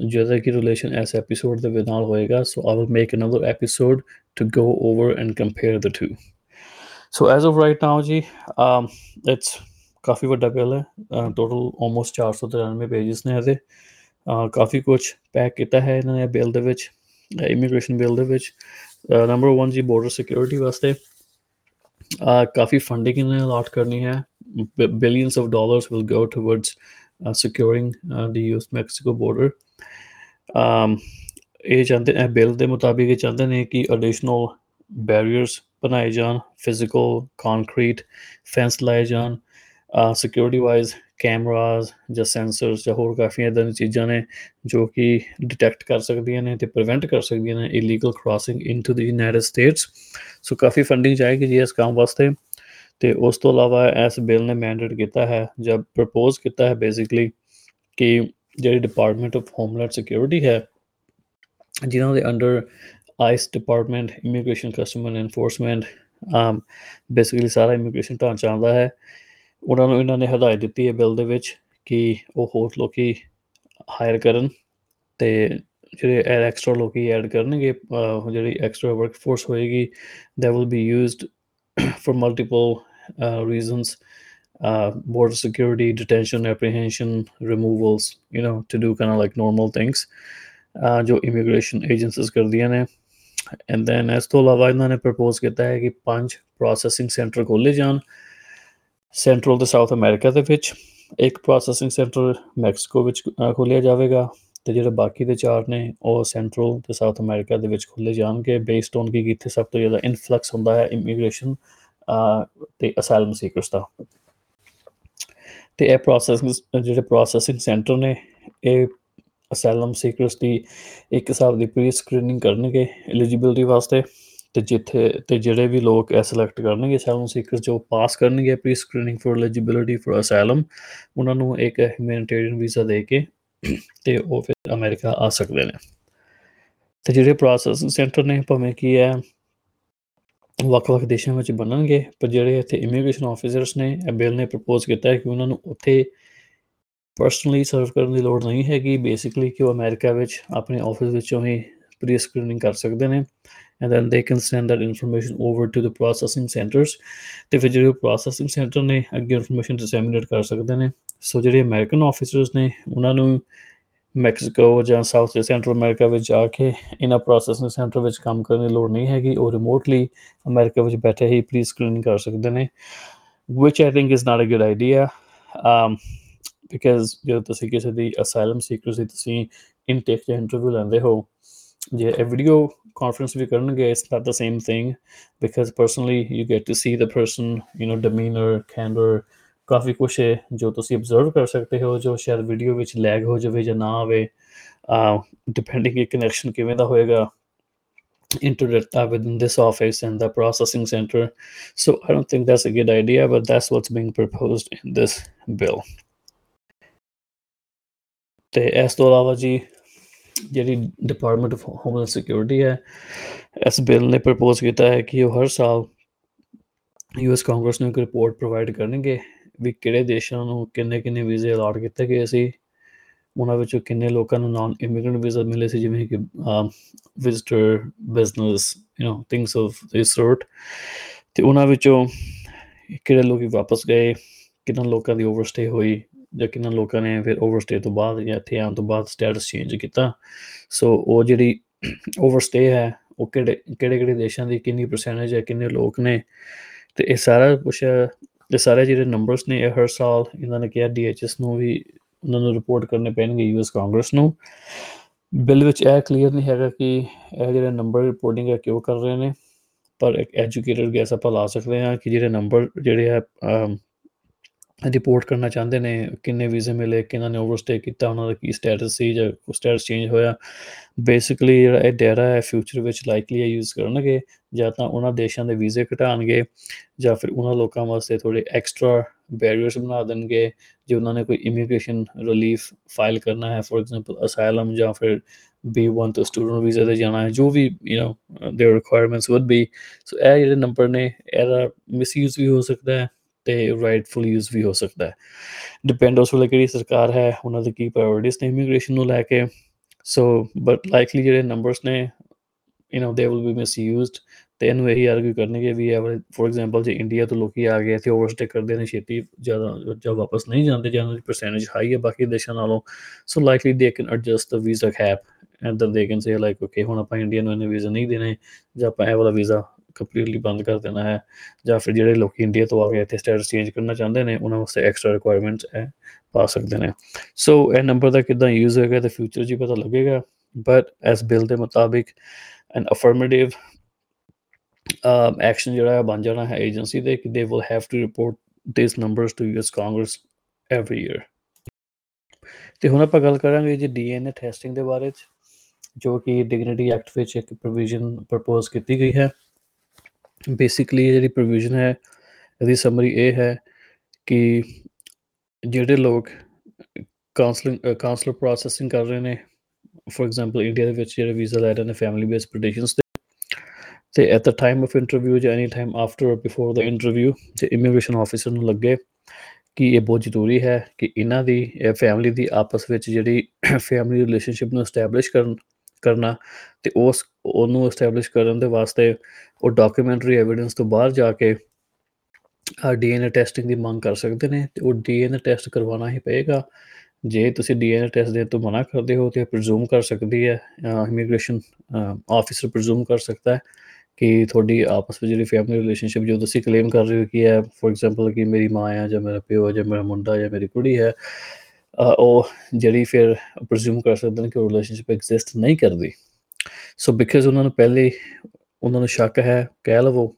ਜਿਹਦਾ ਕਿ ਰਿਲੇਸ਼ਨ ਇਸ ਐਪੀਸੋਡ ਦੇ ਨਾਲ ਹੋਏਗਾ, so I will make another episode to go over and compare the two so as of right now ਜੀ um ਇਟਸ ਕਾਫੀ ਵੱਡਾ ਬਿੱਲ ਹੈ ਟੋਟਲ ਆਲਮੋਸਟ 493 ਪੇजेस ਨੇ ਇਹਦੇ ਕਾਫੀ ਕੁਝ ਪੈਕ ਕੀਤਾ ਹੈ ਇਹਨਾਂ ਨੇ ਬਿੱਲ ਦੇ ਵਿੱਚ ਇਮੀਗ੍ਰੇਸ਼ਨ ਬਿੱਲ ਦੇ ਵਿੱਚ ਨੰਬਰ 1 ਜੀ ਬਾਰਡਰ ਸਿਕਿਉਰਿਟੀ ਵਾਸਤੇ ਅ, ਕਾਫੀ ਫੰਡਿੰਗ ਇਹਨਾਂ ਨੇ ਅਲਾਟ ਕਰਨੀ ਹੈ billions of dollars will go towards securing the US Mexico border um ਇਹ ਚਾਹੁੰਦੇ ਇਹ ਬਿੱਲ ਦੇ ਮੁਤਾਬਿਕ ਇਹ ਚਾਹੁੰਦੇ ਨੇ ਕਿ ਐਡੀਸ਼ਨਲ ਬੈਰੀਅਰਸ ਬਣਾਏ ਜਾਣ ਫਿਜ਼ੀਕਲ ਕੰਕਰੀਟ ਫੈਂਸ ਲਾਏ ਜਾਣ ਸਿਕਿਉਰਿਟੀ ਵਾਈਜ਼ ਕੈਮਰਾਸ ਜਾਂ ਸੈਂਸਰਸ ਜਾਂ ਹੋਰ ਕਾਫੀ ਇਦਾਂ ਦੀਆਂ ਚੀਜ਼ਾਂ ਨੇ ਜੋ ਕਿ ਡਿਟੈਕਟ ਕਰ ਸਕਦੀਆਂ ਨੇ ਤੇ ਪ੍ਰੀਵੈਂਟ ਕਰ ਸਕਦੀਆਂ ਨੇ illegal crossing into the United States so coffee funding ਜਾਏਗੀ ਜੀ ਇਸ ਕੰਮ ਵਾਸਤੇ ਤੇ ਉਸ ਤੋਂ ਇਲਾਵਾ ਇਸ ਬਿੱਲ ਨੇ ਮੈਂਡੇਟ ਕੀਤਾ ਹੈ ਜਾਂ ਪ੍ਰਪੋਜ਼ ਕੀਤਾ ਹੈ ਬੇਸਿਕਲੀ ਕਿ ਜਿਹੜੀ ਡਿਪਾਰਟਮੈਂਟ ਆਫ ਹੋਮਲੈਂਡ ਸਿਕਿਉਰਿਟੀ ਹੈ, ਜਿਨ੍ਹਾਂ ਦੇ under ICE department immigration customer enforcement um basically ਸਾਰਾ ਇਮੀਗ੍ਰੇਸ਼ਨ ਢਾਂਚਾ ਆਉਂਦਾ ਹੈ। ਉਹਨਾਂ ਨੂੰ ਇਹਨਾਂ ਨੇ ਹਦਾਇਤ ਦਿੱਤੀ ਹੈ ਬਿੱਲ ਦੇ ਵਿੱਚ ਕਿ ਉਹ ਹੋਰ ਲੋਕੀ ਹਾਇਰ ਕਰਨ ਤੇ ਜਿਹੜੇ ਐਕਸਟਰਾ ਲੋਕੀ ਐਡ ਕਰਨਗੇ ਜਿਹੜੀ ਐਕਸਟਰਾ ਵਰਕਫੋਰਸ ਹੋਏਗੀ they will be used for multiple reasons border security detention apprehension removals you know to do kind of like normal things uh, ਜੋ ਇਮੀਗ੍ਰੇਸ਼ਨ ਏਜੰਸੀਜ਼ ਕਰਦੀਆਂ ਨੇ ਐਂਡ ਦੈਨ ਇਸ ਤੋਂ ਇਲਾਵਾ ਇਹਨਾਂ ਨੇ ਪ੍ਰਪੋਜ਼ ਕੀਤਾ ਹੈ ਕਿ ਪੰਜ ਪ੍ਰੋਸੈਸਿੰਗ ਸੈਂਟਰ ਖੋਲੇ ਜਾਣ ਸੈਂਟਰਲ ਤੇ ਸਾਊਥ ਅਮਰੀਕਾ ਦੇ ਵਿੱਚ ਇੱਕ ਪ੍ਰੋਸੈਸਿੰਗ ਸੈਂਟਰ ਮੈਕਸੀਕੋ ਵਿੱਚ ਅ, ਖੋਲ੍ਹਿਆ ਜਾਵੇਗਾ ਤੇ ਜਿਹੜੇ ਬਾਕੀ ਦੇ ਚਾਰ ਨੇ ਉਹ ਸੈਂਟਰਲ ਤੇ ਸਾਊਥ ਅਮਰੀਕਾ ਦੇ ਵਿੱਚ ਖੋਲ੍ਹੇ ਜਾਣਗੇ। ਬੇਸਡ ਔਨ ਕਿ ਇੱਥੇ ਸਭ ਤੋਂ ਜ਼ਿਆਦਾ ਇਨਫਲਕਸ ਹੁੰਦਾ ਹੈ ਇਮੀਗ੍ਰੇਸ਼ਨ ਤੇ ਅਸਾਈਲਮ ਸੀਕਰਸ ਦਾ। ਤੇ ਇਹ ਪ੍ਰੋਸੈਸਿੰਗ ਜਿਹੜੇ ਪ੍ਰੋਸੈਸਿੰਗ ਸੈਂਟਰ ਨੇ ਇਹ ਅਸਾਈਲਮ ਸੀਕਰਸ ਦੀ ਇੱਕ ਹਿਸਾਬ ਦੀ ਪ੍ਰੀ ਸਕਰੀਨਿੰਗ ਕਰਨਗੇ ਐਲੀਜੀਬਿਲਟੀ ਵਾਸਤੇ। ਤੇ ਜਿੱਥੇ, ਤੇ ਜਿਹੜੇ ਵੀ ਲੋਕ ਇਹ ਸਿਲੈਕਟ ਕਰਨਗੇ ਅਸਾਈਲਮ ਸੀਕਰਸ ਜੋ ਪਾਸ ਕਰਨਗੇ pre screening for eligibility for asylum ਉਹਨਾਂ ਨੂੰ ਇੱਕ ਹਿਊਮੈਨਿਟੇਰੀਅਨ ਵੀਜ਼ਾ ਦੇ ਕੇ ਤੇ ਉਹ ਫਿਰ ਅਮਰੀਕਾ ਆ ਸਕਦੇ ਨੇ। ਤੇ ਜਿਹੜੇ ਪ੍ਰੋਸੈਸਿੰਗ ਸੈਂਟਰ ਨੇ, ਭਾਵੇਂ ਕੀ ਹੈ ਵੱਖ-ਵੱਖ ਦੇਸ਼ਾਂ ਵਿੱਚ ਬਣਨਗੇ, ਪਰ ਜਿਹੜੇ ਇੱਥੇ ਇਮੀਗ੍ਰੇਸ਼ਨ ਆਫੀਸਰਸ ਨੇ, ਇਹ ਬਿੱਲ ਨੇ ਪ੍ਰਪੋਜ਼ ਕੀਤਾ ਹੈ ਕਿ ਉਹਨਾਂ ਨੂੰ ਉੱਥੇ ਪਰਸਨਲੀ ਸਰਵ ਕਰਨ ਦੀ ਲੋੜ ਨਹੀਂ ਹੈਗੀ। ਬੇਸਿਕਲੀ ਕਿ ਉਹ ਅਮਰੀਕਾ ਵਿੱਚ ਆਪਣੇ ਆਫਿਸ ਵਿੱਚੋਂ ਹੀ ਪ੍ਰੀ ਸਕਰੀਨਿੰਗ ਕਰ ਸਕਦੇ ਨੇ। And then they can send that information over to the processing centres ਤੇ ਫਿਰ ਜਿਹੜੇ ਪ੍ਰੋਸੈਸਿੰਗ ਸੈਂਟਰ ਨੇ ਅੱਗੇ ਇਨਫੋਰਮੇਸ਼ਨ ਡਿਸੈਮੀਨੇਟ ਕਰ ਸਕਦੇ ਨੇ। ਸੋ ਜਿਹੜੇ ਅਮਰੀਕਨ ਆਫੀਸਰਸ ਨੇ ਉਹਨਾਂ ਨੂੰ ਮੈਕਸੀਕੋ ਜਾਂ ਸਾਊਥ ਤੇ ਸੈਂਟਰਲ ਅਮਰੀਕਾ ਵਿੱਚ ਜਾ ਕੇ ਇਹਨਾਂ ਪ੍ਰੋਸੈਸਿੰਗ ਸੈਂਟਰ ਵਿੱਚ ਕੰਮ ਕਰਨ ਦੀ ਲੋੜ ਨਹੀਂ ਹੈਗੀ। ਉਹ ਰਿਮੋਟਲੀ ਅਮਰੀਕਾ ਵਿੱਚ ਬੈਠੇ ਹੀ ਪ੍ਰੀ ਸਕਰੀਨਿੰਗ ਕਰ ਸਕਦੇ ਨੇ। Which I think is not a good idea um, because ਜਦੋਂ ਤੁਸੀਂ ਕਿਸੇ ਦੀ ਅਸਾਈਲਮ ਸੀਕਰਸ ਦੀ ਤੁਸੀਂ ਇਨਟੇਕ ਜਾਂ ਇੰਟਰਵਿਊ ਲੈਂਦੇ ਹੋ ਜੇ ਇਹ ਵੀਡੀਓ ਕਾਨਫਰੰਸ ਵੀ ਕਰਨਗੇ it's not the same thing because personally you get to see the person you know demeanour candour ਕਾਫੀ ਕੁਛ ਹੈ ਜੋ ਤੁਸੀਂ ਅਬਜ਼ਰਵ ਕਰ ਸਕਦੇ ਹੋ ਜੋ ਸ਼ਾਇਦ ਵੀਡੀਓ ਵਿੱਚ ਲੈਗ ਹੋ ਜਾਵੇ ਜਾਂ ਨਾ ਆਵੇ ਡਿਪੈਂਡਿੰਗ ਇਹ ਕਨੈਕਸ਼ਨ ਕਿਵੇਂ ਦਾ ਹੋਏਗਾ internet uh, within this office and the processing center. So I don't think that's a good idea, but that's what's being proposed in this bill. ਤੇ ਇਸ ਤੋਂ ਇਲਾਵਾ ਜੀ ਜਿਹੜੀ ਡਿਪਾਰਟਮੈਂਟ ਆਫ ਹੋਮਲੈਂਡ ਸਿਕਿਉਰਿਟੀ ਹੈ, ਇਸ ਬਿੱਲ ਨੇ ਪ੍ਰਪੋਜ਼ ਕੀਤਾ ਹੈ ਕਿ ਉਹ ਹਰ ਸਾਲ ਯੂਐਸ ਕਾਂਗਰਸ ਨੂੰ ਇੱਕ ਰਿਪੋਰਟ ਪ੍ਰੋਵਾਈਡ ਕਰਨਗੇ ਵੀ ਕਿਹੜੇ ਦੇਸ਼ਾਂ ਨੂੰ ਕਿੰਨੇ ਕਿੰਨੇ ਵੀਜ਼ੇ ਅਲਾਟ ਕੀਤੇ ਗਏ ਸੀ, ਉਹਨਾਂ ਵਿੱਚੋਂ ਕਿੰਨੇ ਲੋਕਾਂ ਨੂੰ ਨਾਨ ਇਮੀਗ੍ਰੈਂਟ ਵੀਜ਼ਾ ਮਿਲੇ ਸੀ, ਜਿਵੇਂ ਕਿ visitor business you know things of this sort ਤੇ ਉਹਨਾਂ ਵਿੱਚੋਂ ਕਿਹੜੇ ਲੋਕੀ ਵਾਪਸ ਗਏ, ਕਿੰਨਾ ਲੋਕਾਂ ਦੀ ਓਵਰਸਟੇ ਹੋਈ ਜਾਂ ਕਿੰਨਾ ਲੋਕਾਂ ਨੇ ਫਿਰ ਓਵਰਸਟੇ ਤੋਂ ਬਾਅਦ ਜਾਂ ਇੱਥੇ ਆਉਣ ਤੋਂ ਬਾਅਦ ਸਟੇਟਸ ਚੇਂਜ ਕੀਤਾ। ਸੋ ਉਹ ਜਿਹੜੀ ਓਵਰਸਟੇ ਹੈ, ਉਹ ਕਿਹੜੇ ਕਿਹੜੇ ਕਿਹੜੇ ਦੇਸ਼ਾਂ ਦੀ, ਕਿੰਨੀ ਪਰਸੈਂਟੇਜ ਹੈ, ਕਿੰਨੇ ਲੋਕ ਨੇ, ਤੇ ਇਹ ਸਾਰਾ ਕੁਛ, ਇਹ ਸਾਰੇ ਜਿਹੜੇ ਨੰਬਰਸ ਨੇ, ਇਹ ਹਰ ਸਾਲ ਇਹਨਾਂ ਨੇ ਕਿਹਾ ਡੀਐਚਐਸ ਨੂੰ ਵੀ ਉਹਨਾਂ ਨੂੰ ਰਿਪੋਰਟ ਕਰਨੇ ਪੈਣਗੇ ਯੂਐਸ ਕਾਂਗਰਸ ਨੂੰ। ਬਿੱਲ ਵਿੱਚ ਇਹ ਕਲੀਅਰ ਨਹੀਂ ਹੈਗਾ ਕਿ ਇਹ ਜਿਹੜੇ ਨੰਬਰ ਰਿਪੋਰਟਿੰਗ ਹੈ, ਕਿਉਂ ਕਰ ਰਹੇ ਨੇ, ਪਰ ਇੱਕ ਐਜੂਕੇਟਡ ਗੈਸ ਆਪਾਂ ਲਾ ਸਕਦੇ ਹਾਂ ਕਿ ਜਿਹੜੇ ਨੰਬਰ ਜਿਹੜੇ ਆ ਰਿਪੋਰਟ ਕਰਨਾ ਚਾਹੁੰਦੇ ਨੇ ਕਿੰਨੇ ਵੀਜ਼ੇ ਮਿਲੇ ਕਿੰਨਾਂ ਨੇ ਓਵਰਸਟੇ ਕੀਤਾ ਉਹਨਾਂ ਦਾ ਕੀ ਸਟੇਟਸ ਸੀ ਜਾਂ ਸਟੇਟਸ ਚੇਂਜ ਹੋਇਆ ਬੇਸਿਕਲੀ ਜਿਹੜਾ ਇਹ ਡਾਟਾ ਹੈ ਫਿਊਚਰ ਵਿੱਚ ਲਾਈਕਲੀ ਇਹ ਯੂਜ਼ ਕਰਨਗੇ ਜਾਂ ਤਾਂ ਉਹਨਾਂ ਦੇਸ਼ਾਂ ਦੇ ਵੀਜ਼ੇ ਘਟਾਣਗੇ ਜਾਂ ਫਿਰ ਉਹਨਾਂ ਲੋਕਾਂ ਵਾਸਤੇ ਥੋੜੇ ਐਕਸਟਰਾ ਬੈਰੀਅਰਸ ਬਣਾ ਦੇਣਗੇ ਜੇ ਉਹਨਾਂ ਨੇ ਕੋਈ ਇਮੀਗ੍ਰੇਸ਼ਨ ਰਿਲੀਫ ਫਾਈਲ ਕਰਨਾ ਹੈ ਫੋਰ ਐਗਜ਼ਾਮਪਲ ਅਸਾਈਲਮ ਜਾਂ ਫਿਰ B1 ਤੋਂ ਸਟੂਡੈਂਟ ਵੀਜ਼ਾ ਤੇ ਜਾਣਾ ਹੈ ਜੋ ਵੀ you know their requirements would be so ਇਹ ਜਿਹੜੇ ਨੰਬਰ ਨੇ ਇਹਦਾ ਮਿਸਯੂਜ਼ ਵੀ ਹੋ ਸਕਦਾ ਹੈ ਤੇ ਰਾਈਟਫੁਲ ਯੂਜ਼ ਵੀ ਹੋ ਸਕਦਾ ਹੈ। ਡਿਪੈਂਡ ਉਸ ਵੇਲੇ ਕਿਹੜੀ ਸਰਕਾਰ ਹੈ, ਉਹਨਾਂ ਦੀ ਕੀ ਪ੍ਰਾਇੋਰਟੀਜ਼ ਨੇ ਇਮੀਗ੍ਰੇਸ਼ਨ ਨੂੰ ਲੈ ਕੇ। ਸੋ ਬਟ ਲਾਈਕਲੀ ਜਿਹੜੇ ਨੰਬਰਸ ਨੇ you know they will be misused ਤੇ ਇਹਨੂੰ ਇਹੀ ਆਰਗੂ ਕਰਨਗੇ ਵੀ ਫੋਰ ਐਗਜ਼ਾਮਪਲ ਜੇ ਇੰਡੀਆ ਤੋਂ ਲੋਕੀ ਆ ਗਏ ਤੇ ਓਵਰਸਟੇ ਕਰਦੇ ਨੇ, ਛੇਤੀ ਜ਼ਿਆਦਾ ਜਾਂ ਵਾਪਸ ਨਹੀਂ ਜਾਂਦੇ, ਜਾਂ ਉਹਨਾਂ ਦੀ ਪਰਸੈਂਟੇਜ ਹਾਈ ਹੈ ਬਾਕੀ ਦੇਸ਼ਾਂ ਨਾਲੋਂ। So likely they can adjust the visa cap and then they can say like okay ਹੁਣ ਆਪਾਂ ਇੰਡੀਆ ਨੂੰ ਇਹਨੇ ਵੀਜ਼ਾ ਨਹੀਂ ਦੇਣੇ, ਜਾਂ ਆਪਾਂ ਇਹ ਵਾਲਾ ਵੀਜ਼ਾ ਕੰਪਲੀਟਲੀ ਬੰਦ ਕਰ ਦੇਣਾ ਹੈ, ਜਾਂ ਫਿਰ ਜਿਹੜੇ ਲੋਕ ਇੰਡੀਆ ਤੋਂ ਆ ਕੇ ਇੱਥੇ ਸਟੇਟਸ ਚੇਂਜ ਕਰਨਾ ਚਾਹੁੰਦੇ ਨੇ, ਉਹਨਾਂ ਵਾਸਤੇ ਐਕਸਟਰਾ ਰਿਕੁਆਇਰਮੈਂਟਸ ਹੈ ਪਾ ਸਕਦੇ ਨੇ। ਸੋ ਇਹ ਨੰਬਰ ਦਾ ਕਿਦਾਂ ਯੂਜ਼ ਹੋਏਗਾ ਤੇ ਫਿਊਚਰ 'ਚ ਹੀ ਪਤਾ ਲੱਗੇਗਾ। ਬਟ ਐਸ ਬਿਲ ਦੇ ਮੁਤਾਬਿਕ ਐਨ ਅਫਰਮੇਟਿਵ ਐਕਸ਼ਨ ਜਿਹੜਾ ਹੈ, ਬਣ ਜਾਣਾ ਹੈ ਏਜੰਸੀ ਦੇ ਕਿ they will have to report these numbers to US Congress every year ਤੇ ਹੁਣ ਆਪਾਂ ਗੱਲ ਕਰਾਂਗੇ ਜੀ ਡੀਐਨਏ ਟੈਸਟਿੰਗ ਦੇ ਬਾਰੇ ਚ, ਜੋ ਕਿ ਡਿਗਨਿਟੀ ਐਕਟ ਵਿੱਚ ਇੱਕ ਪ੍ਰੋਵੀਜ਼ਨ ਪ੍ਰਪੋਜ਼ ਕੀਤੀ ਗਈ ਹੈ। ਬੇਸਿਕਲੀ ਜਿਹੜੀ ਪ੍ਰੋਵੀਜ਼ਨ ਹੈ, ਇਹਦੀ ਸਮਰੀ ਇਹ ਹੈ ਕਿ ਜਿਹੜੇ ਲੋਕ ਕਾਉਂਸਲਿੰਗ ਕਾਉਂਸਲਰ ਪ੍ਰੋਸੈਸਿੰਗ ਕਰ ਰਹੇ ਨੇ ਫੋਰ ਐਗਜ਼ਾਮਪਲ ਇੰਡੀਆ ਦੇ ਵਿੱਚ ਜਿਹੜੇ ਵੀਜ਼ਾ ਲੈ ਰਹੇ ਨੇ ਫੈਮਿਲੀ ਬੇਸਡ ਪਟੀਸ਼ਨਸ ਤੇ at the time of interview ਜਾਂ any time after or before the interview ਤੇ ਇਮੀਗ੍ਰੇਸ਼ਨ ਆਫੀਸਰ ਨੂੰ ਲੱਗੇ ਕਿ ਇਹ ਬਹੁਤ ਜ਼ਰੂਰੀ ਹੈ ਕਿ ਇਹਨਾਂ ਦੀ, ਇਹ ਫੈਮਿਲੀ ਦੀ ਆਪਸ ਵਿੱਚ ਜਿਹੜੀ ਫੈਮਿਲੀ ਰਿਲੇਸ਼ਨਸ਼ਿਪ ਨੂੰ ਐਸਟੈਬਲਿਸ਼ ਕਰਨ, ਕਰਨਾ ਤੇ ਉਸ ਉਹਨੂੰ ਐਸਟੈਬਲਿਸ਼ ਕਰਨ ਦੇ ਵਾਸਤੇ ਉਹ ਡਾਕੂਮੈਂਟਰੀ ਐਵੀਡੈਂਸ ਤੋਂ ਬਾਹਰ ਜਾ ਕੇ ਆ ਡੀਐਨਏ ਟੈਸਟਿੰਗ ਦੀ ਮੰਗ ਕਰ ਸਕਦੇ ਨੇ ਤੇ ਉਹ ਡੀਐਨਏ ਟੈਸਟ ਕਰਵਾਉਣਾ ਹੀ ਪਏਗਾ। ਜੇ ਤੁਸੀਂ ਡੀਐਨਏ ਟੈਸਟ ਦੇ ਤੋਂ ਮਨਾ ਕਰਦੇ ਹੋ ਤੇ ਪ੍ਰਜ਼ੂਮ ਕਰ ਸਕਦੀ ਹੈ ਇਮੀਗ੍ਰੇਸ਼ਨ ਆਫੀਸਰ ਪ੍ਰਜ਼ੂਮ ਕਰ ਸਕਦਾ ਹੈ ਕਿ ਤੁਹਾਡੀ ਆਪਸ ਵਿੱਚ ਜਿਹੜੀ ਫੈਮਿਲੀ ਰਿਲੇਸ਼ਨਸ਼ਿਪ ਜੋ ਤੁਸੀਂ ਕਲੇਮ ਕਰ ਰਹੇ ਹੋ ਕਿ ਹੈ ਫੋਰ ਐਗਜ਼ਾਮਪਲ ਕਿ ਮੇਰੀ ਮਾਂ ਆ ਜਾਂ ਮੇਰਾ ਪਿਓ ਜਾਂ ਮੇਰਾ ਮੁੰਡਾ ਜਾਂ ਮੇਰੀ ਕੁੜੀ ਹੈ ਉਹ ਜਿਹੜੀ ਫਿਰ ਪ੍ਰਜ਼ੂਮ ਕਰ ਸਕਦੇ ਨੇ ਕਿ ਉਹ ਰਿਲੇਸ਼ਨਸ਼ਿਪ ਐਗਜ਼ਿਸਟ ਨਹੀਂ ਕਰਦੀ। ਸੋ ਬਿਕਾਜ਼ ਉਹਨਾਂ ਨੂੰ ਪਹਿਲੇ ਉਹਨਾਂ ਨੂੰ ਸ਼ੱਕ ਹੈ, ਕਹਿ ਲਵੋ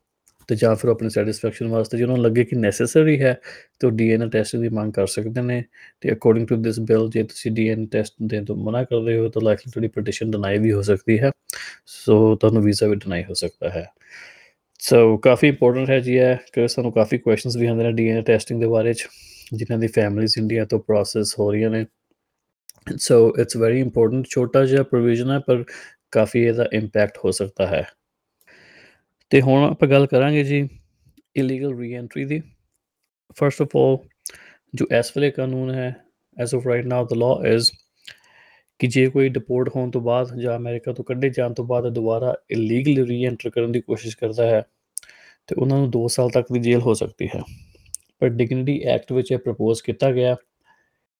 ਤੇ ਜਾਂ ਫਿਰ ਆਪਣੀ ਸੈਟੀਸਫੈਕਸ਼ਨ ਵਾਸਤੇ ਜੇ ਉਹਨਾਂ ਨੂੰ ਲੱਗੇ ਕਿ ਨੈਸੈਸਰੀ ਹੈ, ਤੇ ਉਹ ਡੀਐਨਏ ਟੈਸਟ ਦੀ ਮੰਗ ਕਰ ਸਕਦੇ ਨੇ ਤੇ ਅਕੋਰਡਿੰਗ ਟੂ ਦਿਸ ਬਿਲ ਜੇ ਤੁਸੀਂ ਡੀਐਨਏ ਟੈਸਟ ਦੇਣ ਤੋਂ ਮਨਾ ਕਰਦੇ ਹੋ, ਤਾਂ ਲਾਈਕਲੀ ਤੁਹਾਡੀ ਪਟੀਸ਼ਨ ਡਿਨਾਈ ਵੀ ਹੋ ਸਕਦੀ ਹੈ। ਸੋ ਤੁਹਾਨੂੰ ਵੀਜ਼ਾ ਵੀ ਡਿਨਾਈ ਹੋ ਸਕਦਾ ਹੈ। ਸੋ ਕਾਫੀ ਇੰਪੋਰਟੈਂਟ ਹੈ ਜੀ ਹੈ ਕਿ ਸਾਨੂੰ ਕਾਫੀ ਕੁਐਸਚਨਸ ਵੀ ਆਉਂਦੇ ਨੇ ਡੀਐਨਏ ਟੈਸਟਿੰਗ ਦੇ ਬਾਰੇ ਚ, ਜਿਨ੍ਹਾਂ ਦੀ ਫੈਮਿਲੀਜ਼ ਇੰਡੀਆ ਤੋਂ ਪ੍ਰੋਸੈਸ ਹੋ ਰਹੀਆਂ ਨੇ। ਸੋ ਇਟਸ ਵੈਰੀ ਇੰਪੋਰਟੈਂਟ ਛੋਟਾ ਜਿਹਾ ਪ੍ਰੋਵੀਜ਼ਨ ਹੈ, ਪਰ ਕਾਫੀ ਇਹਦਾ ਇੰਪੈਕਟ ਹੋ ਸਕਦਾ ਹੈ। ਤੇ ਹੁਣ ਆਪਾਂ ਗੱਲ ਕਰਾਂਗੇ ਜੀ ਇਲੀਗਲ ਰੀਐਂਟਰੀ ਦੀ। ਫਰਸਟ ਆਫ ਆਲ ਜੋ ਇਸ ਵੇਲੇ ਕਾਨੂੰਨ ਹੈ as of right now the law is ਕਿ ਜੇ ਕੋਈ ਡਿਪੋਰਟ ਹੋਣ ਤੋਂ ਬਾਅਦ ਜਾਂ ਅਮਰੀਕਾ ਤੋਂ ਕੱਢੇ ਜਾਣ ਤੋਂ ਬਾਅਦ ਦੁਬਾਰਾ ਇਲੀਗਲ ਰੀਐਂਟਰ ਕਰਨ ਦੀ ਕੋਸ਼ਿਸ਼ ਕਰਦਾ ਹੈ, ਤੇ ਉਹਨਾਂ ਨੂੰ 2 ਸਾਲ ਤੱਕ ਦੀ ਜੇਲ੍ਹ ਹੋ ਸਕਦੀ ਹੈ। ਪਰ ਡਿਗਨਿਟੀ ਐਕਟ ਵਿੱਚ ਇਹ ਪ੍ਰਪੋਜ਼ ਕੀਤਾ ਗਿਆ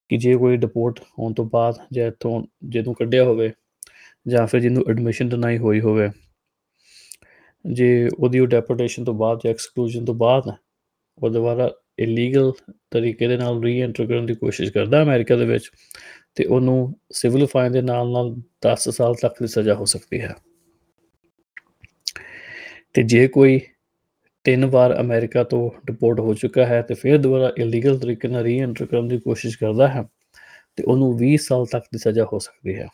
ਕਿ ਜੇ ਕੋਈ ਡਿਪੋਰਟ ਹੋਣ ਤੋਂ ਬਾਅਦ ਜਾਂ ਇਥੋਂ ਜਿਹਨੂੰ ਕੱਢਿਆ ਹੋਵੇ ਜਾਂ ਫਿਰ ਜਿਹਨੂੰ ਐਡਮਿਸ਼ਨ ਡਿਨਾਈ ਹੋਈ ਹੋਵੇ। ਜੇ ਉਹਦੀ ਉਹ ਡੈਪੋਰਟੇਸ਼ਨ ਤੋਂ ਬਾਅਦ ਜਾਂ ਐਕਸਕਲੂਜਨ ਤੋਂ ਬਾਅਦ ਉਹ ਦੁਬਾਰਾ ਇਲੀਗਲ ਤਰੀਕੇ ਦੇ ਨਾਲ ਰੀਐਂਟਰ ਕਰਨ ਦੀ ਕੋਸ਼ਿਸ਼ ਕਰਦਾ ਅਮਰੀਕਾ ਦੇ ਵਿੱਚ, ਤੇ ਉਹਨੂੰ ਸਿਵਲ ਫਾਈਨ ਦੇ ਨਾਲ ਨਾਲ 10 ਸਾਲ ਤੱਕ ਦੀ ਸਜ਼ਾ ਹੋ ਸਕਦੀ ਹੈ। ਤੇ ਜੇ ਕੋਈ ਤਿੰਨ ਵਾਰ ਅਮਰੀਕਾ ਤੋਂ ਡਿਪੋਰਟ ਹੋ ਚੁੱਕਾ ਹੈ, ਤੇ ਫਿਰ ਦੁਬਾਰਾ ਇਲੀਗਲ ਤਰੀਕੇ ਨਾਲ ਰੀਐਂਟਰ ਕਰਨ ਦੀ ਕੋਸ਼ਿਸ਼ ਕਰਦਾ ਹੈ, ਤੇ ਉਹਨੂੰ 20 ਸਾਲ ਤੱਕ ਦੀ ਸਜ਼ਾ ਹੋ ਸਕਦੀ ਹੈ।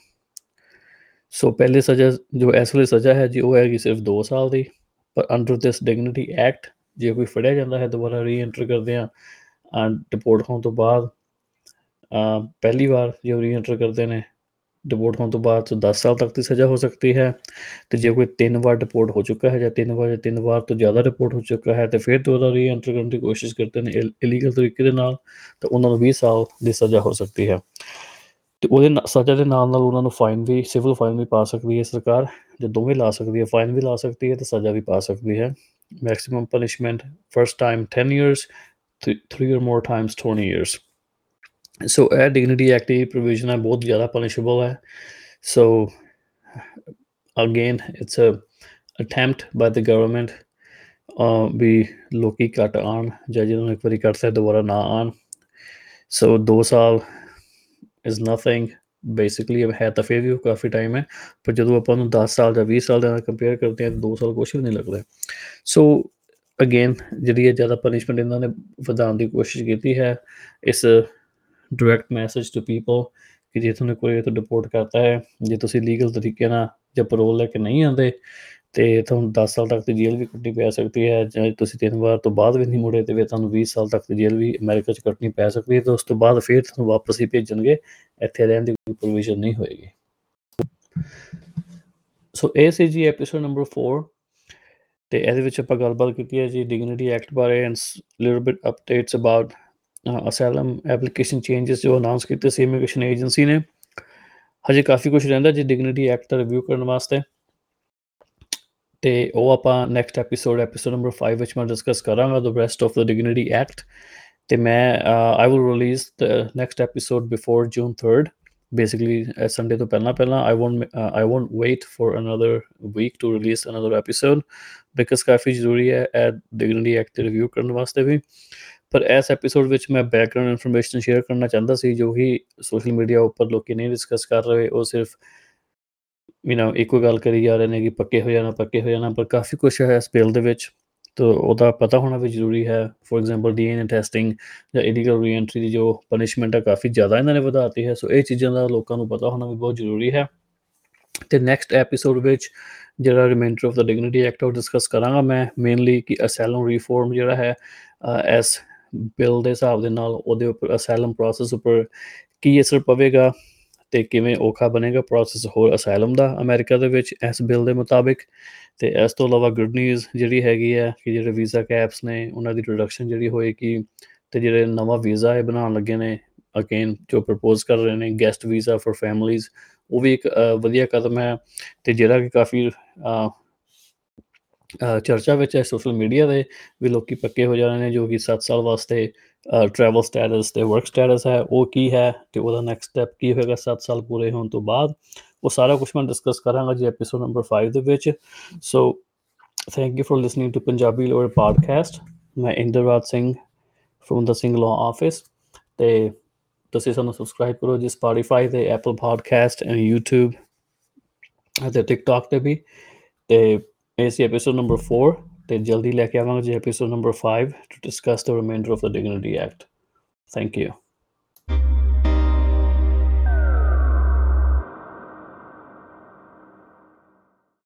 ਸੋ ਪਹਿਲੇ ਸਜ਼ਾ ਜੋ ਇਸ ਵੇਲੇ ਸਜ਼ਾ ਹੈ ਜੀ, ਉਹ ਹੈਗੀ ਸਿਰਫ 2 ਸਾਲ ਦੀ, ਪਰ ਅੰਡਰ ਦਿਸ ਡਿਗਨਿਟੀ ਐਕਟ ਜੇ ਕੋਈ ਫੜਿਆ ਜਾਂਦਾ ਹੈ, ਦੁਬਾਰਾ ਰੀਐਂਟਰ ਕਰਦੇ ਆ ਡਿਪੋਰਟ ਹੋਣ ਤੋਂ ਬਾਅਦ ਪਹਿਲੀ ਵਾਰ ਜੇ ਰੀਐਂਟਰ ਕਰਦੇ ਨੇ ਡਿਪੋਰਟ ਹੋਣ ਤੋਂ ਬਾਅਦ ਤੋਂ 10 ਸਾਲ ਤੱਕ ਦੀ ਸਜ਼ਾ ਹੋ ਸਕਦੀ ਹੈ ਤੇ ਜੇ ਕੋਈ ਤਿੰਨ ਵਾਰ ਡਿਪੋਰਟ ਹੋ ਚੁੱਕਾ ਹੈ ਜਾਂ ਤਿੰਨ ਵਾਰ ਜਾਂ ਤਿੰਨ ਵਾਰ ਤੋਂ ਜ਼ਿਆਦਾ ਰਿਪੋਰਟ ਹੋ ਚੁੱਕਾ ਹੈ ਤੇ ਫਿਰ ਦੁਬਾਰਾ ਰੀਐਂਟਰ ਕਰਨ ਦੀ ਕੋਸ਼ਿਸ਼ ਕਰਦੇ ਨੇ ਇਲੀਗਲ ਤਰੀਕੇ ਦੇ ਨਾਲ, ਤਾਂ ਉਹਨਾਂ ਨੂੰ 20 ਸਾਲ ਦੀ ਸਜ਼ਾ ਹੋ ਸਕਦੀ ਹੈ। ਤੇ ਉਹਦੇ ਸਜ਼ਾ ਦੇ ਨਾਲ ਨਾਲ ਉਹਨਾਂ ਨੂੰ ਫਾਈਨ ਵੀ ਸਿਵਲ ਫਾਈਨ ਵੀ ਪਾ ਸਕਦੀ ਹੈ ਸਰਕਾਰ, ਜੇ ਦੋਵੇਂ ਲਾ ਸਕਦੀ ਹੈ ਫਾਈਨ ਵੀ ਲਾ ਸਕਦੀ ਹੈ ਤੇ ਸਜ਼ਾ ਵੀ ਪਾ ਸਕਦੀ ਹੈ। Maximum punishment first time 10 years 3 or more times 20 years so ਇਹ ਡਿਗਨਿਟੀ ਐਕਟ ਦੀ ਪ੍ਰੋਵੀਜ਼ਨ ਹੈ, ਬਹੁਤ ਜ਼ਿਆਦਾ ਪਨਿਸ਼ੇਬਲ ਹੈ। So again it's a attempt by the government ਵੀ ਲੋਕੀ ਘਟ ਆਣ ਜਾਂ ਜਿਹਨਾਂ ਨੂੰ ਇੱਕ ਵਾਰੀ ਕਰਤਾ ਦੁਬਾਰਾ ਨਾ ਆਣ ਸੋ 2 ਸਾਲ ਇਜ਼ ਨਥਿੰਗ ਬੇਸਿਕਲੀ ਇਹ ਹੈ ਤਾਂ ਫਿਰ ਵੀ ਕਾਫੀ ਟਾਈਮ ਹੈ, ਪਰ ਜਦੋਂ ਆਪਾਂ ਨੂੰ 10 ਸਾਲ ਜਾਂ 20 ਸਾਲ ਦੇ ਨਾਲ ਕੰਪੇਅਰ ਕਰਦੇ ਹਾਂ, ਤਾਂ 2 ਸਾਲ ਕੁਝ ਵੀ ਨਹੀਂ ਲੱਗਦਾ। ਸੋ ਅਗੇਨ ਜਿਹੜੀ ਇਹ ਜ਼ਿਆਦਾ ਪਨਿਸ਼ਮੈਂਟ ਇਹਨਾਂ ਨੇ ਵਧਾਉਣ ਦੀ ਕੋਸ਼ਿਸ਼ ਕੀਤੀ ਹੈ, ਇਸ ਡਾਇਰੈਕਟ ਮੈਸੇਜ ਟੂ ਪੀਪਲ ਕਿ ਜੇ ਤੁਹਾਨੂੰ ਕੋਈ ਤੋਂ ਡਿਪੋਰਟ ਕਰਤਾ ਹੈ, ਜੇ ਤੁਸੀਂ ਲੀਗਲ ਤਰੀਕੇ ਨਾਲ ਜਾਂ ਪਰੋਲ ਲੈ ਕੇ ਨਹੀਂ ਆਉਂਦੇ ਤੇ ਤੁਹਾਨੂੰ 10 ਸਾਲ ਤੱਕ ਦੀ ਜੇਲ੍ਹ ਵੀ ਕੱਟਣੀ ਪੈ ਸਕਦੀ ਹੈ ਜੇ ਤੁਸੀਂ ਤਿੰਨ ਵਾਰ ਤੋਂ ਬਾਅਦ ਵੀ ਨਹੀਂ ਮੁੜੇ ਤੇ ਫਿਰ ਤੁਹਾਨੂੰ 20 ਸਾਲ ਤੱਕ ਦੀ ਜੇਲ੍ਹ ਵੀ ਅਮਰੀਕਾ 'ਚ ਕੱਟਣੀ ਪੈ ਸਕਦੀ ਹੈ ਤੇ ਉਸ ਤੋਂ ਬਾਅਦ ਫਿਰ ਤੁਹਾਨੂੰ ਵਾਪਸ ਹੀ ਭੇਜਣਗੇ, ਇੱਥੇ ਰਹਿਣ ਦੀ ਕੋਈ ਪਰਮਿਸ਼ਨ ਨਹੀਂ ਹੋਏਗੀ। ਸੋ ਇਹ ਸੀ ਜੀ ਐਪੀਸੋਡ ਨੰਬਰ 4 ਤੇ ਇਹਦੇ ਵਿੱਚ ਆਪਾਂ ਗੱਲਬਾਤ ਕੀਤੀ ਹੈ ਜੀ ਡਿਗਨਿਟੀ ਐਕਟ ਬਾਰੇ and little bit updates about asylum application changes ਜੋ ਅਨਾਉਂਸ ਕੀਤੇ ਸੀ ਇਮੀਗ੍ਰੇਸ਼ਨ ਏਜੰਸੀ ਨੇ। ਹਜੇ ਕਾਫੀ ਕੁਝ ਰਹਿੰਦਾ ਜੀ ਡਿਗਨਿਟੀ ਐਕਟ ਦਾ ਰਿਵਿਊ ਕਰਨ ਵਾਸਤੇ। ਤੇ ਉਹ ਆਪਾਂ ਨੈਕਸਟ ਐਪੀਸੋਡ ਐਪੀਸੋਡ ਨੰਬਰ 5 ਵਿੱਚ ਮੈਂ ਡਿਸਕਸ ਕਰਾਂਗਾ the best of the dignity act ਤੇ ਮੈਂ I will release the next episode before June 3rd basically Sunday ਤੋਂ ਪਹਿਲਾਂ ਪਹਿਲਾਂ I won't I won't wait for another week to release another episode because ਕਾਫੀ ਜ਼ਰੂਰੀ ਹੈ, ਇਹ ਡਿਗਨਿਟੀ ਐਕਟ ਤੇ ਰਿਵਿਊ ਕਰਨ ਵਾਸਤੇ ਵੀ। ਪਰ ਇਸ ਐਪੀਸੋਡ ਵਿੱਚ ਮੈਂ ਬੈਕਗ੍ਰਾਉਂਡ ਇਨਫੋਰਮੇਸ਼ਨ ਸ਼ੇਅਰ ਕਰਨਾ ਚਾਹੁੰਦਾ ਸੀ, ਜੋ ਕਿ ਸੋਸ਼ਲ ਮੀਡੀਆ ਉੱਪਰ ਲੋਕੀ ਨਹੀਂ ਡਿਸਕਸ ਕਰ ਰਹੇ, ਉਹ ਸਿਰਫ ਯੂ نو ਇੱਕੋ ਗੱਲ ਕਰੀ ਜਾ ਰਹੇ ਨੇ ਕਿ ਪੱਕੇ ਹੋ ਜਾਣਾ, ਪੱਕੇ ਹੋ ਜਾਣਾ, ਪਰ ਕਾਫੀ ਕੁਝ ਹੈ ਇਸ ਬਿੱਲ ਦੇ ਵਿੱਚ। ਤੋ ਉਹਦਾ ਪਤਾ ਹੋਣਾ ਵੀ ਜ਼ਰੂਰੀ ਹੈ। ਫੋਰ ਐਗਜ਼ਾਮਪਲ ਡੀਐਨਏ ਟੈਸਟਿੰਗ ਜਾਂ ਇਲੀਗਲ ਰੀਐਂਟਰੀ ਦੀ ਜੋ ਪਨਿਸ਼ਮੈਂਟ ਹੈ ਕਾਫੀ ਜ਼ਿਆਦਾ ਇਹਨਾਂ ਨੇ ਵਧਾਤੀ ਹੈ। ਸੋ ਇਹ ਚੀਜ਼ਾਂ ਦਾ ਲੋਕਾਂ ਨੂੰ ਪਤਾ ਹੋਣਾ ਵੀ ਬਹੁਤ ਜ਼ਰੂਰੀ ਹੈ। ਤੇ ਨੈਕਸਟ ਐਪੀਸੋਡ ਵਿੱਚ ਜਿਹੜਾ reminder of the dignity act ਉਹ ਡਿਸਕਸ ਕਰਾਂਗਾ ਮੈਂ ਮੇਨਲੀ ਕਿ ਅਸੈਲਮ ਰਿਫਾਰਮ ਜਿਹੜਾ ਹੈ ਐਸ ਬਿੱਲ ਦੇ ਹਿਸਾਬ ਦੇ ਨਾਲ ਉਹਦੇ ਉੱਪਰ ਅਸੈਲਮ ਪ੍ਰੋਸੈਸ ਉੱਪਰ ਕੀ ਅਸਰ ਪਵੇਗਾ। ਤੇ ਕਿਵੇਂ ਔਖਾ ਬਣੇਗਾ ਪ੍ਰੋਸੈਸ ਹੋਰ ਅਸਾਈਲਮ ਦਾ? ਅਮਰੀਕਾ ਦੇ ਵਿੱਚ ਇਸ ਬਿੱਲ ਦੇ ਮੁਤਾਬਿਕ ਤੇ ਇਸ ਤੋਂ ਇਲਾਵਾ ਗੁੱਡ ਨਿਊਜ਼ ਜਿਹੜੀ ਹੈਗੀ ਹੈ ਕਿ ਜਿਹੜੇ ਵੀਜ਼ਾ ਕੈਪਸ ਨੇ, ਉਹਨਾਂ ਦੀ ਰਿਡਕਸ਼ਨ ਜਿਹੜੀ ਹੋਏਗੀ ਤੇ ਜਿਹੜੇ ਨਵਾਂ ਵੀਜ਼ਾ ਇਹ ਬਣਾਉਣ ਲੱਗੇ ਨੇ ਅਗੇਨ ਜੋ ਪ੍ਰਪੋਜ਼ ਕਰ ਰਹੇ ਨੇ ਗੈਸਟ ਵੀਜ਼ਾ ਫॉर ਫੈਮਲੀਜ਼ ਉਹ ਵੀ ਇੱਕ ਵਧੀਆ ਕਦਮ ਹੈ ਤੇ ਜਿਹੜਾ ਕਿ ਕਾਫੀ ਚਰਚਾ ਵਿੱਚ ਹੈ ਸੋਸ਼ਲ ਮੀਡੀਆ ਦੇ ਵੀ ਲੋਕੀ ਪੱਕੇ ਹੋ ਜਾਣੇ ਨੇ ਜੋ ਕਿ 7 ਸਾਲ ਵਾਸਤੇ ਟਰੈਵਲ ਸਟੇਟਸ ਤੇ ਵਰਕ ਸਟੇਟਸ ਹੈ, ਉਹ ਕੀ ਹੈ ਤੇ ਉਹਦਾ ਨੈਕਸਟ ਸਟੈਪ ਕੀ ਹੋਏਗਾ 7 ਸਾਲ ਪੂਰੇ ਹੋਣ ਤੋਂ ਬਾਅਦ, ਉਹ ਸਾਰਾ ਕੁਝ ਮੈਂ ਡਿਸਕਸ ਕਰਾਂਗਾ ਜੀ ਐਪੀਸੋਡ ਨੰਬਰ 5 ਦੇ ਵਿੱਚ। So thank you for listening to Punjabi lawyer podcast ਮੈਂ Inderraj Singh from the Singh law office ਤੇ ਤੁਸੀਂ ਸਾਨੂੰ ਸਬਸਕ੍ਰਾਈਬ ਕਰੋ ਜੀ ਸਪੋਟੀਫਾਈ ਤੇ ਐਪਲ ਪੋਡਕਾਸਟ ਐਂਡ YouTube ਅਤੇ TikTok ਤੇ ਵੀ। ਤੇ ਇਹ ਸੀ ਐਪੀਸੋਡ ਨੰਬਰ 4 ਤੇ ਜਲਦੀ ਲੈ ਕੇ ਆਵਾਂਗੇ ਜੀ episode number 5 to discuss the reminder of the dignity act thank you